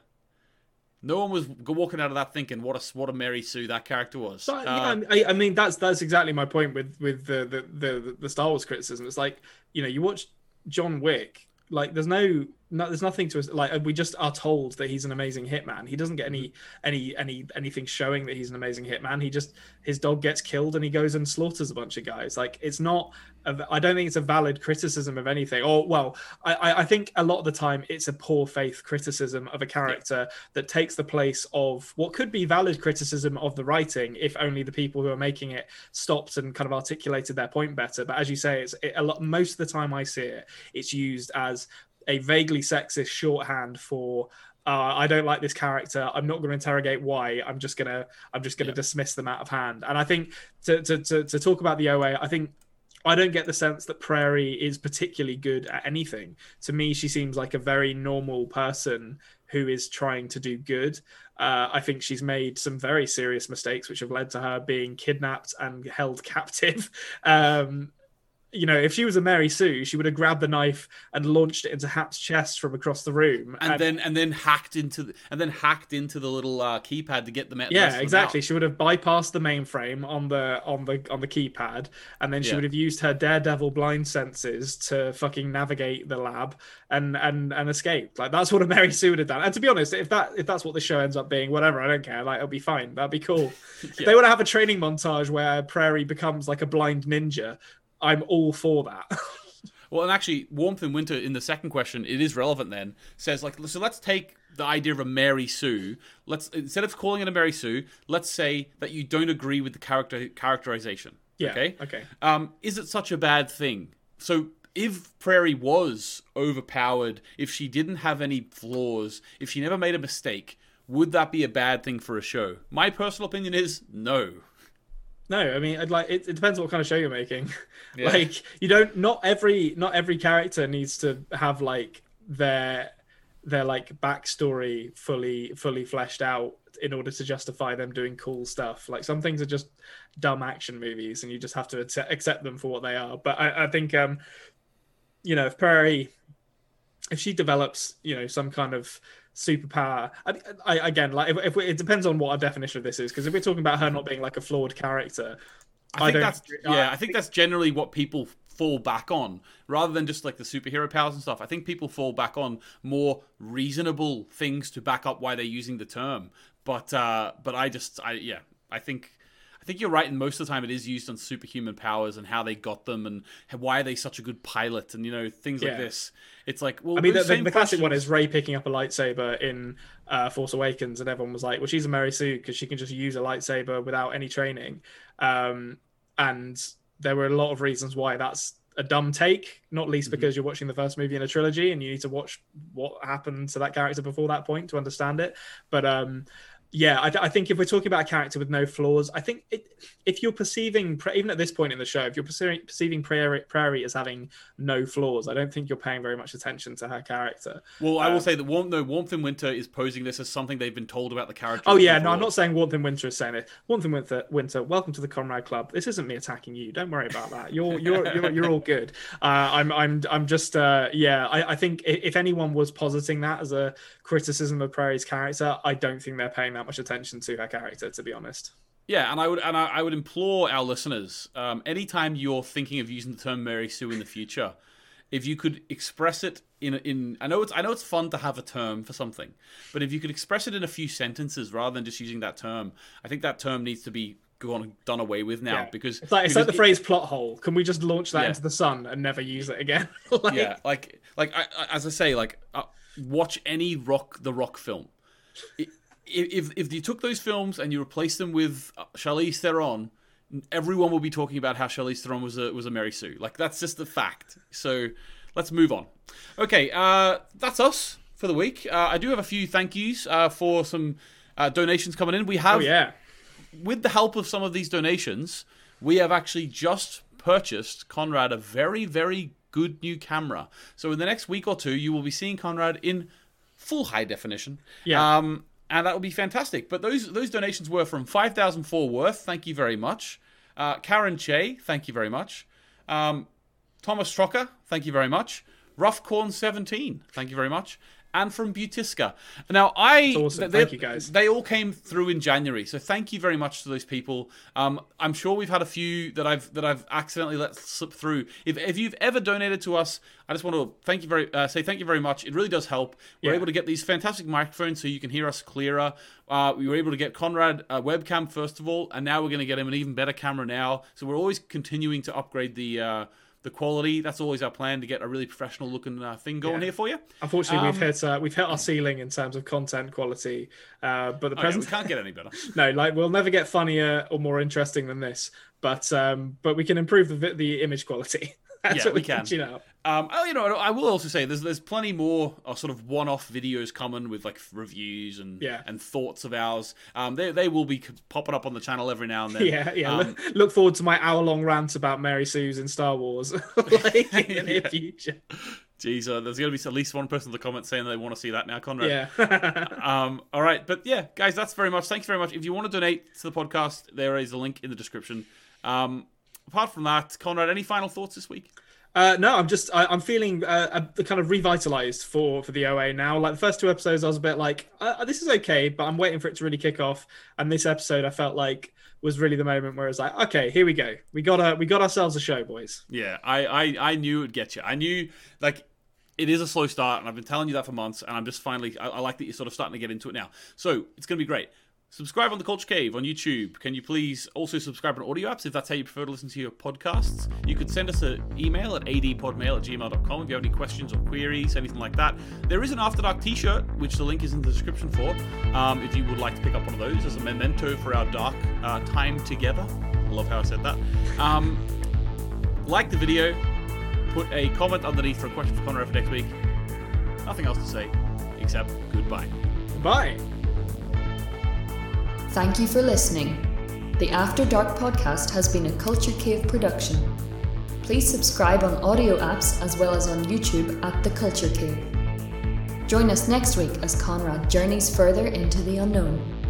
no one was walking out of that thinking, "What a what a Mary Sue that character was." But, Uh, yeah, I, I mean, that's that's exactly my point with with the the, the the Star Wars criticism. It's like you know, you watch John Wick, like there's no, no there's nothing to us. Like we just are told that he's an amazing hitman. He doesn't get any mm-hmm. any any anything showing that he's an amazing hitman. He just his dog gets killed and he goes and slaughters a bunch of guys. Like it's not. A, I don't think it's a valid criticism of anything. Or well, I I think a lot of the time it's a poor faith criticism of a character that takes the place of what could be valid criticism of the writing if only the people who are making it stopped and kind of articulated their point better. But as you say, it's it, a lot. Most of the time I see it, it's used as a vaguely sexist shorthand for. Uh, I don't like this character. I'm not going to interrogate why. I'm just gonna. I'm just gonna dismiss them out of hand. And I think to, to to to talk about the OA, I think I don't get the sense that Prairie is particularly good at anything. To me, she seems like a very normal person who is trying to do good. Uh, I think she's made some very serious mistakes, which have led to her being kidnapped and held captive. Um, you know, if she was a Mary Sue, she would have grabbed the knife and launched it into Hap's chest from across the room. and then and then hacked into the, and then hacked into the little uh, keypad to get the. me- rest of yeah, exactly. out. She would have bypassed the mainframe on the on the on the keypad, and then she Yeah. would have used her daredevil blind senses to fucking navigate the lab and and and escape. Like that's what a Mary Sue would have done. And to be honest, if that if that's what the show ends up being, whatever, I don't care. Like it'll be fine. That'd be cool. If they want to have a training montage where Prairie becomes like a blind ninja. I'm all for that. Well, and actually, warmth in winter in the second question, it is relevant. Then says like, so let's take the idea of a Mary Sue. Let's instead of calling it a Mary Sue, let's say that you don't agree with the character characterization. Yeah, Okay. okay. Um, is it such a bad thing? So if Prairie was overpowered, if she didn't have any flaws, if she never made a mistake, would that be a bad thing for a show? My personal opinion is no. No, I mean, I'd like it, it depends what kind of show you're making. Yeah. like, you don't. Not every not every character needs to have like their their like backstory fully fully fleshed out in order to justify them doing cool stuff. Like some things are just dumb action movies, and you just have to accept, accept them for what they are. But I, I think, um, you know, if Prairie, if she develops, you know, some kind of superpower, I, I, again, like if, if we, it depends on what our definition of this is, because if we're talking about her not being like a flawed character, I think don't- that's yeah. I think that's generally what people fall back on, rather than just like the superhero powers and stuff. I think people fall back on more reasonable things to back up why they're using the term. But uh, but I just I yeah I think. I think you're right, and most of the time it is used on superhuman powers and how they got them and why are they such a good pilot and you know things like this. It's like well, I mean, the, the, same the classic one is Rey picking up a lightsaber in uh, Force Awakens, and everyone was like, "Well, she's a Mary Sue because she can just use a lightsaber without any training." Um, and there were a lot of reasons why that's a dumb take, not least Mm-hmm. because you're watching the first movie in a trilogy and you need to watch what happened to that character before that point to understand it. But um, yeah, I, I think if we're talking about a character with no flaws, I think it, if you're perceiving, even at this point in the show, if you're perceiving, perceiving Prairie, Prairie as having no flaws, I don't think you're paying very much attention to her character. Well, I will Um, say that warmth, no, warmth in winter is posing this as something they've been told about the character. Oh yeah, no. I'm not saying Warmth in Winter is saying it. Warmth in Winter, Winter, welcome to the Konrad Club. This isn't me attacking you. Don't worry about that. You're you're you're, you're all good. Uh, I'm I'm I'm just uh, yeah. I, I think if anyone was positing that as a criticism of Prairie's character, I don't think they're paying that much attention to her character. To be honest. Yeah, and I would and I, I would implore our listeners, um, anytime you're thinking of using the term Mary Sue in the future, if you could express it in in I know it's I know it's fun to have a term for something, but if you could express it in a few sentences rather than just using that term, I think that term needs to be gone done away with now Yeah. because It's like it's like the it- phrase plot hole. Can we just launch that Yeah. into the sun and never use it again? like, yeah, like like I, I- as I say, like uh, watch any rock the Rock film. I- If if you took those films and you replaced them with uh, Charlize Theron, everyone will be talking about how Charlize Theron was a was a Mary Sue. Like that's just the fact. So let's move on. Okay, uh, that's us for the week. Uh, I do have a few thank yous uh, for some uh, donations coming in. We have Oh yeah. with the help of some of these donations, we have actually just purchased Konrad a very, very good new camera. So in the next week or two, you will be seeing Konrad in full high definition. Yeah. Um, and that would be fantastic. But those those donations were from five thousand four worth. Thank you very much. Uh, Karen Che, thank you very much. Um, Thomas Trocker, thank you very much. Rough Corn seventeen, thank you very much. And from Butiska. Now I awesome. they- Thank you, guys. They all came through in January, so thank you very much to those people. Um, I'm sure we've had a few that I've that I've accidentally let slip through. If if you've ever donated to us, I just want to thank you very uh, say thank you very much. It really does help. We're Yeah. able to get these fantastic microphones so you can hear us clearer. Uh, we were able to get Konrad a webcam first of all, and now we're going to get him an even better camera now. So we're always continuing to upgrade the. Uh, the quality. That's always our plan to get a really professional looking uh, thing going Yeah. here for you. Unfortunately, we've Um, hit uh, we've hit our ceiling in terms of content quality. Uh, but the Oh, present we can't get any better. no, like we'll never get funnier or more interesting than this. But um, but we can improve the the image quality. That's Yeah, what we can. You know. Um, oh, you know, I will also say there's there's plenty more uh, sort of one-off videos coming with like reviews and Yeah. and thoughts of ours. Um, they they will be popping up on the channel every now and then. Yeah, yeah. Um, look, look forward to my hour long rant about Mary Sue's in Star Wars, like in the near Yeah. future. geez, uh, there's gonna be at least one person in the comments saying they want to see that now, Konrad. Yeah. Um, all right, but yeah, guys, that's very much. Thank you very much. If you want to donate to the podcast, there is a link in the description. Um, apart from that, Konrad, any final thoughts this week? Uh, no, I'm just I, I'm feeling uh, a, kind of revitalized for for the OA now. Like the first two episodes, I was a bit like, uh, this is okay, but I'm waiting for it to really kick off. And this episode, I felt like was really the moment where it's like, okay, here we go. We got a we got ourselves a show, boys. Yeah, I, I, I knew it would get you. I knew like it is a slow start, and I've been telling you that for months, and I'm just finally I, I like that you're sort of starting to get into it now. So it's gonna be great. Subscribe on the Culture Cave on YouTube. Can you please also subscribe on audio apps if that's how you prefer to listen to your podcasts? You could send us an email at adpodmail at gmail.com if you have any questions or queries, anything like that. There is an After Dark t shirt, which the link is in the description for, um, if you would like to pick up one of those as a memento for our dark uh, time together. I love how I said that. Um, like the video, put a comment underneath for a question for Konrad for next week. Nothing else to say except goodbye. Bye. Thank you for listening. The After Dark podcast has been a Culture Cave production. Please subscribe on audio apps as well as on YouTube at The Culture Cave. Join us next week as Konrad journeys further into the unknown.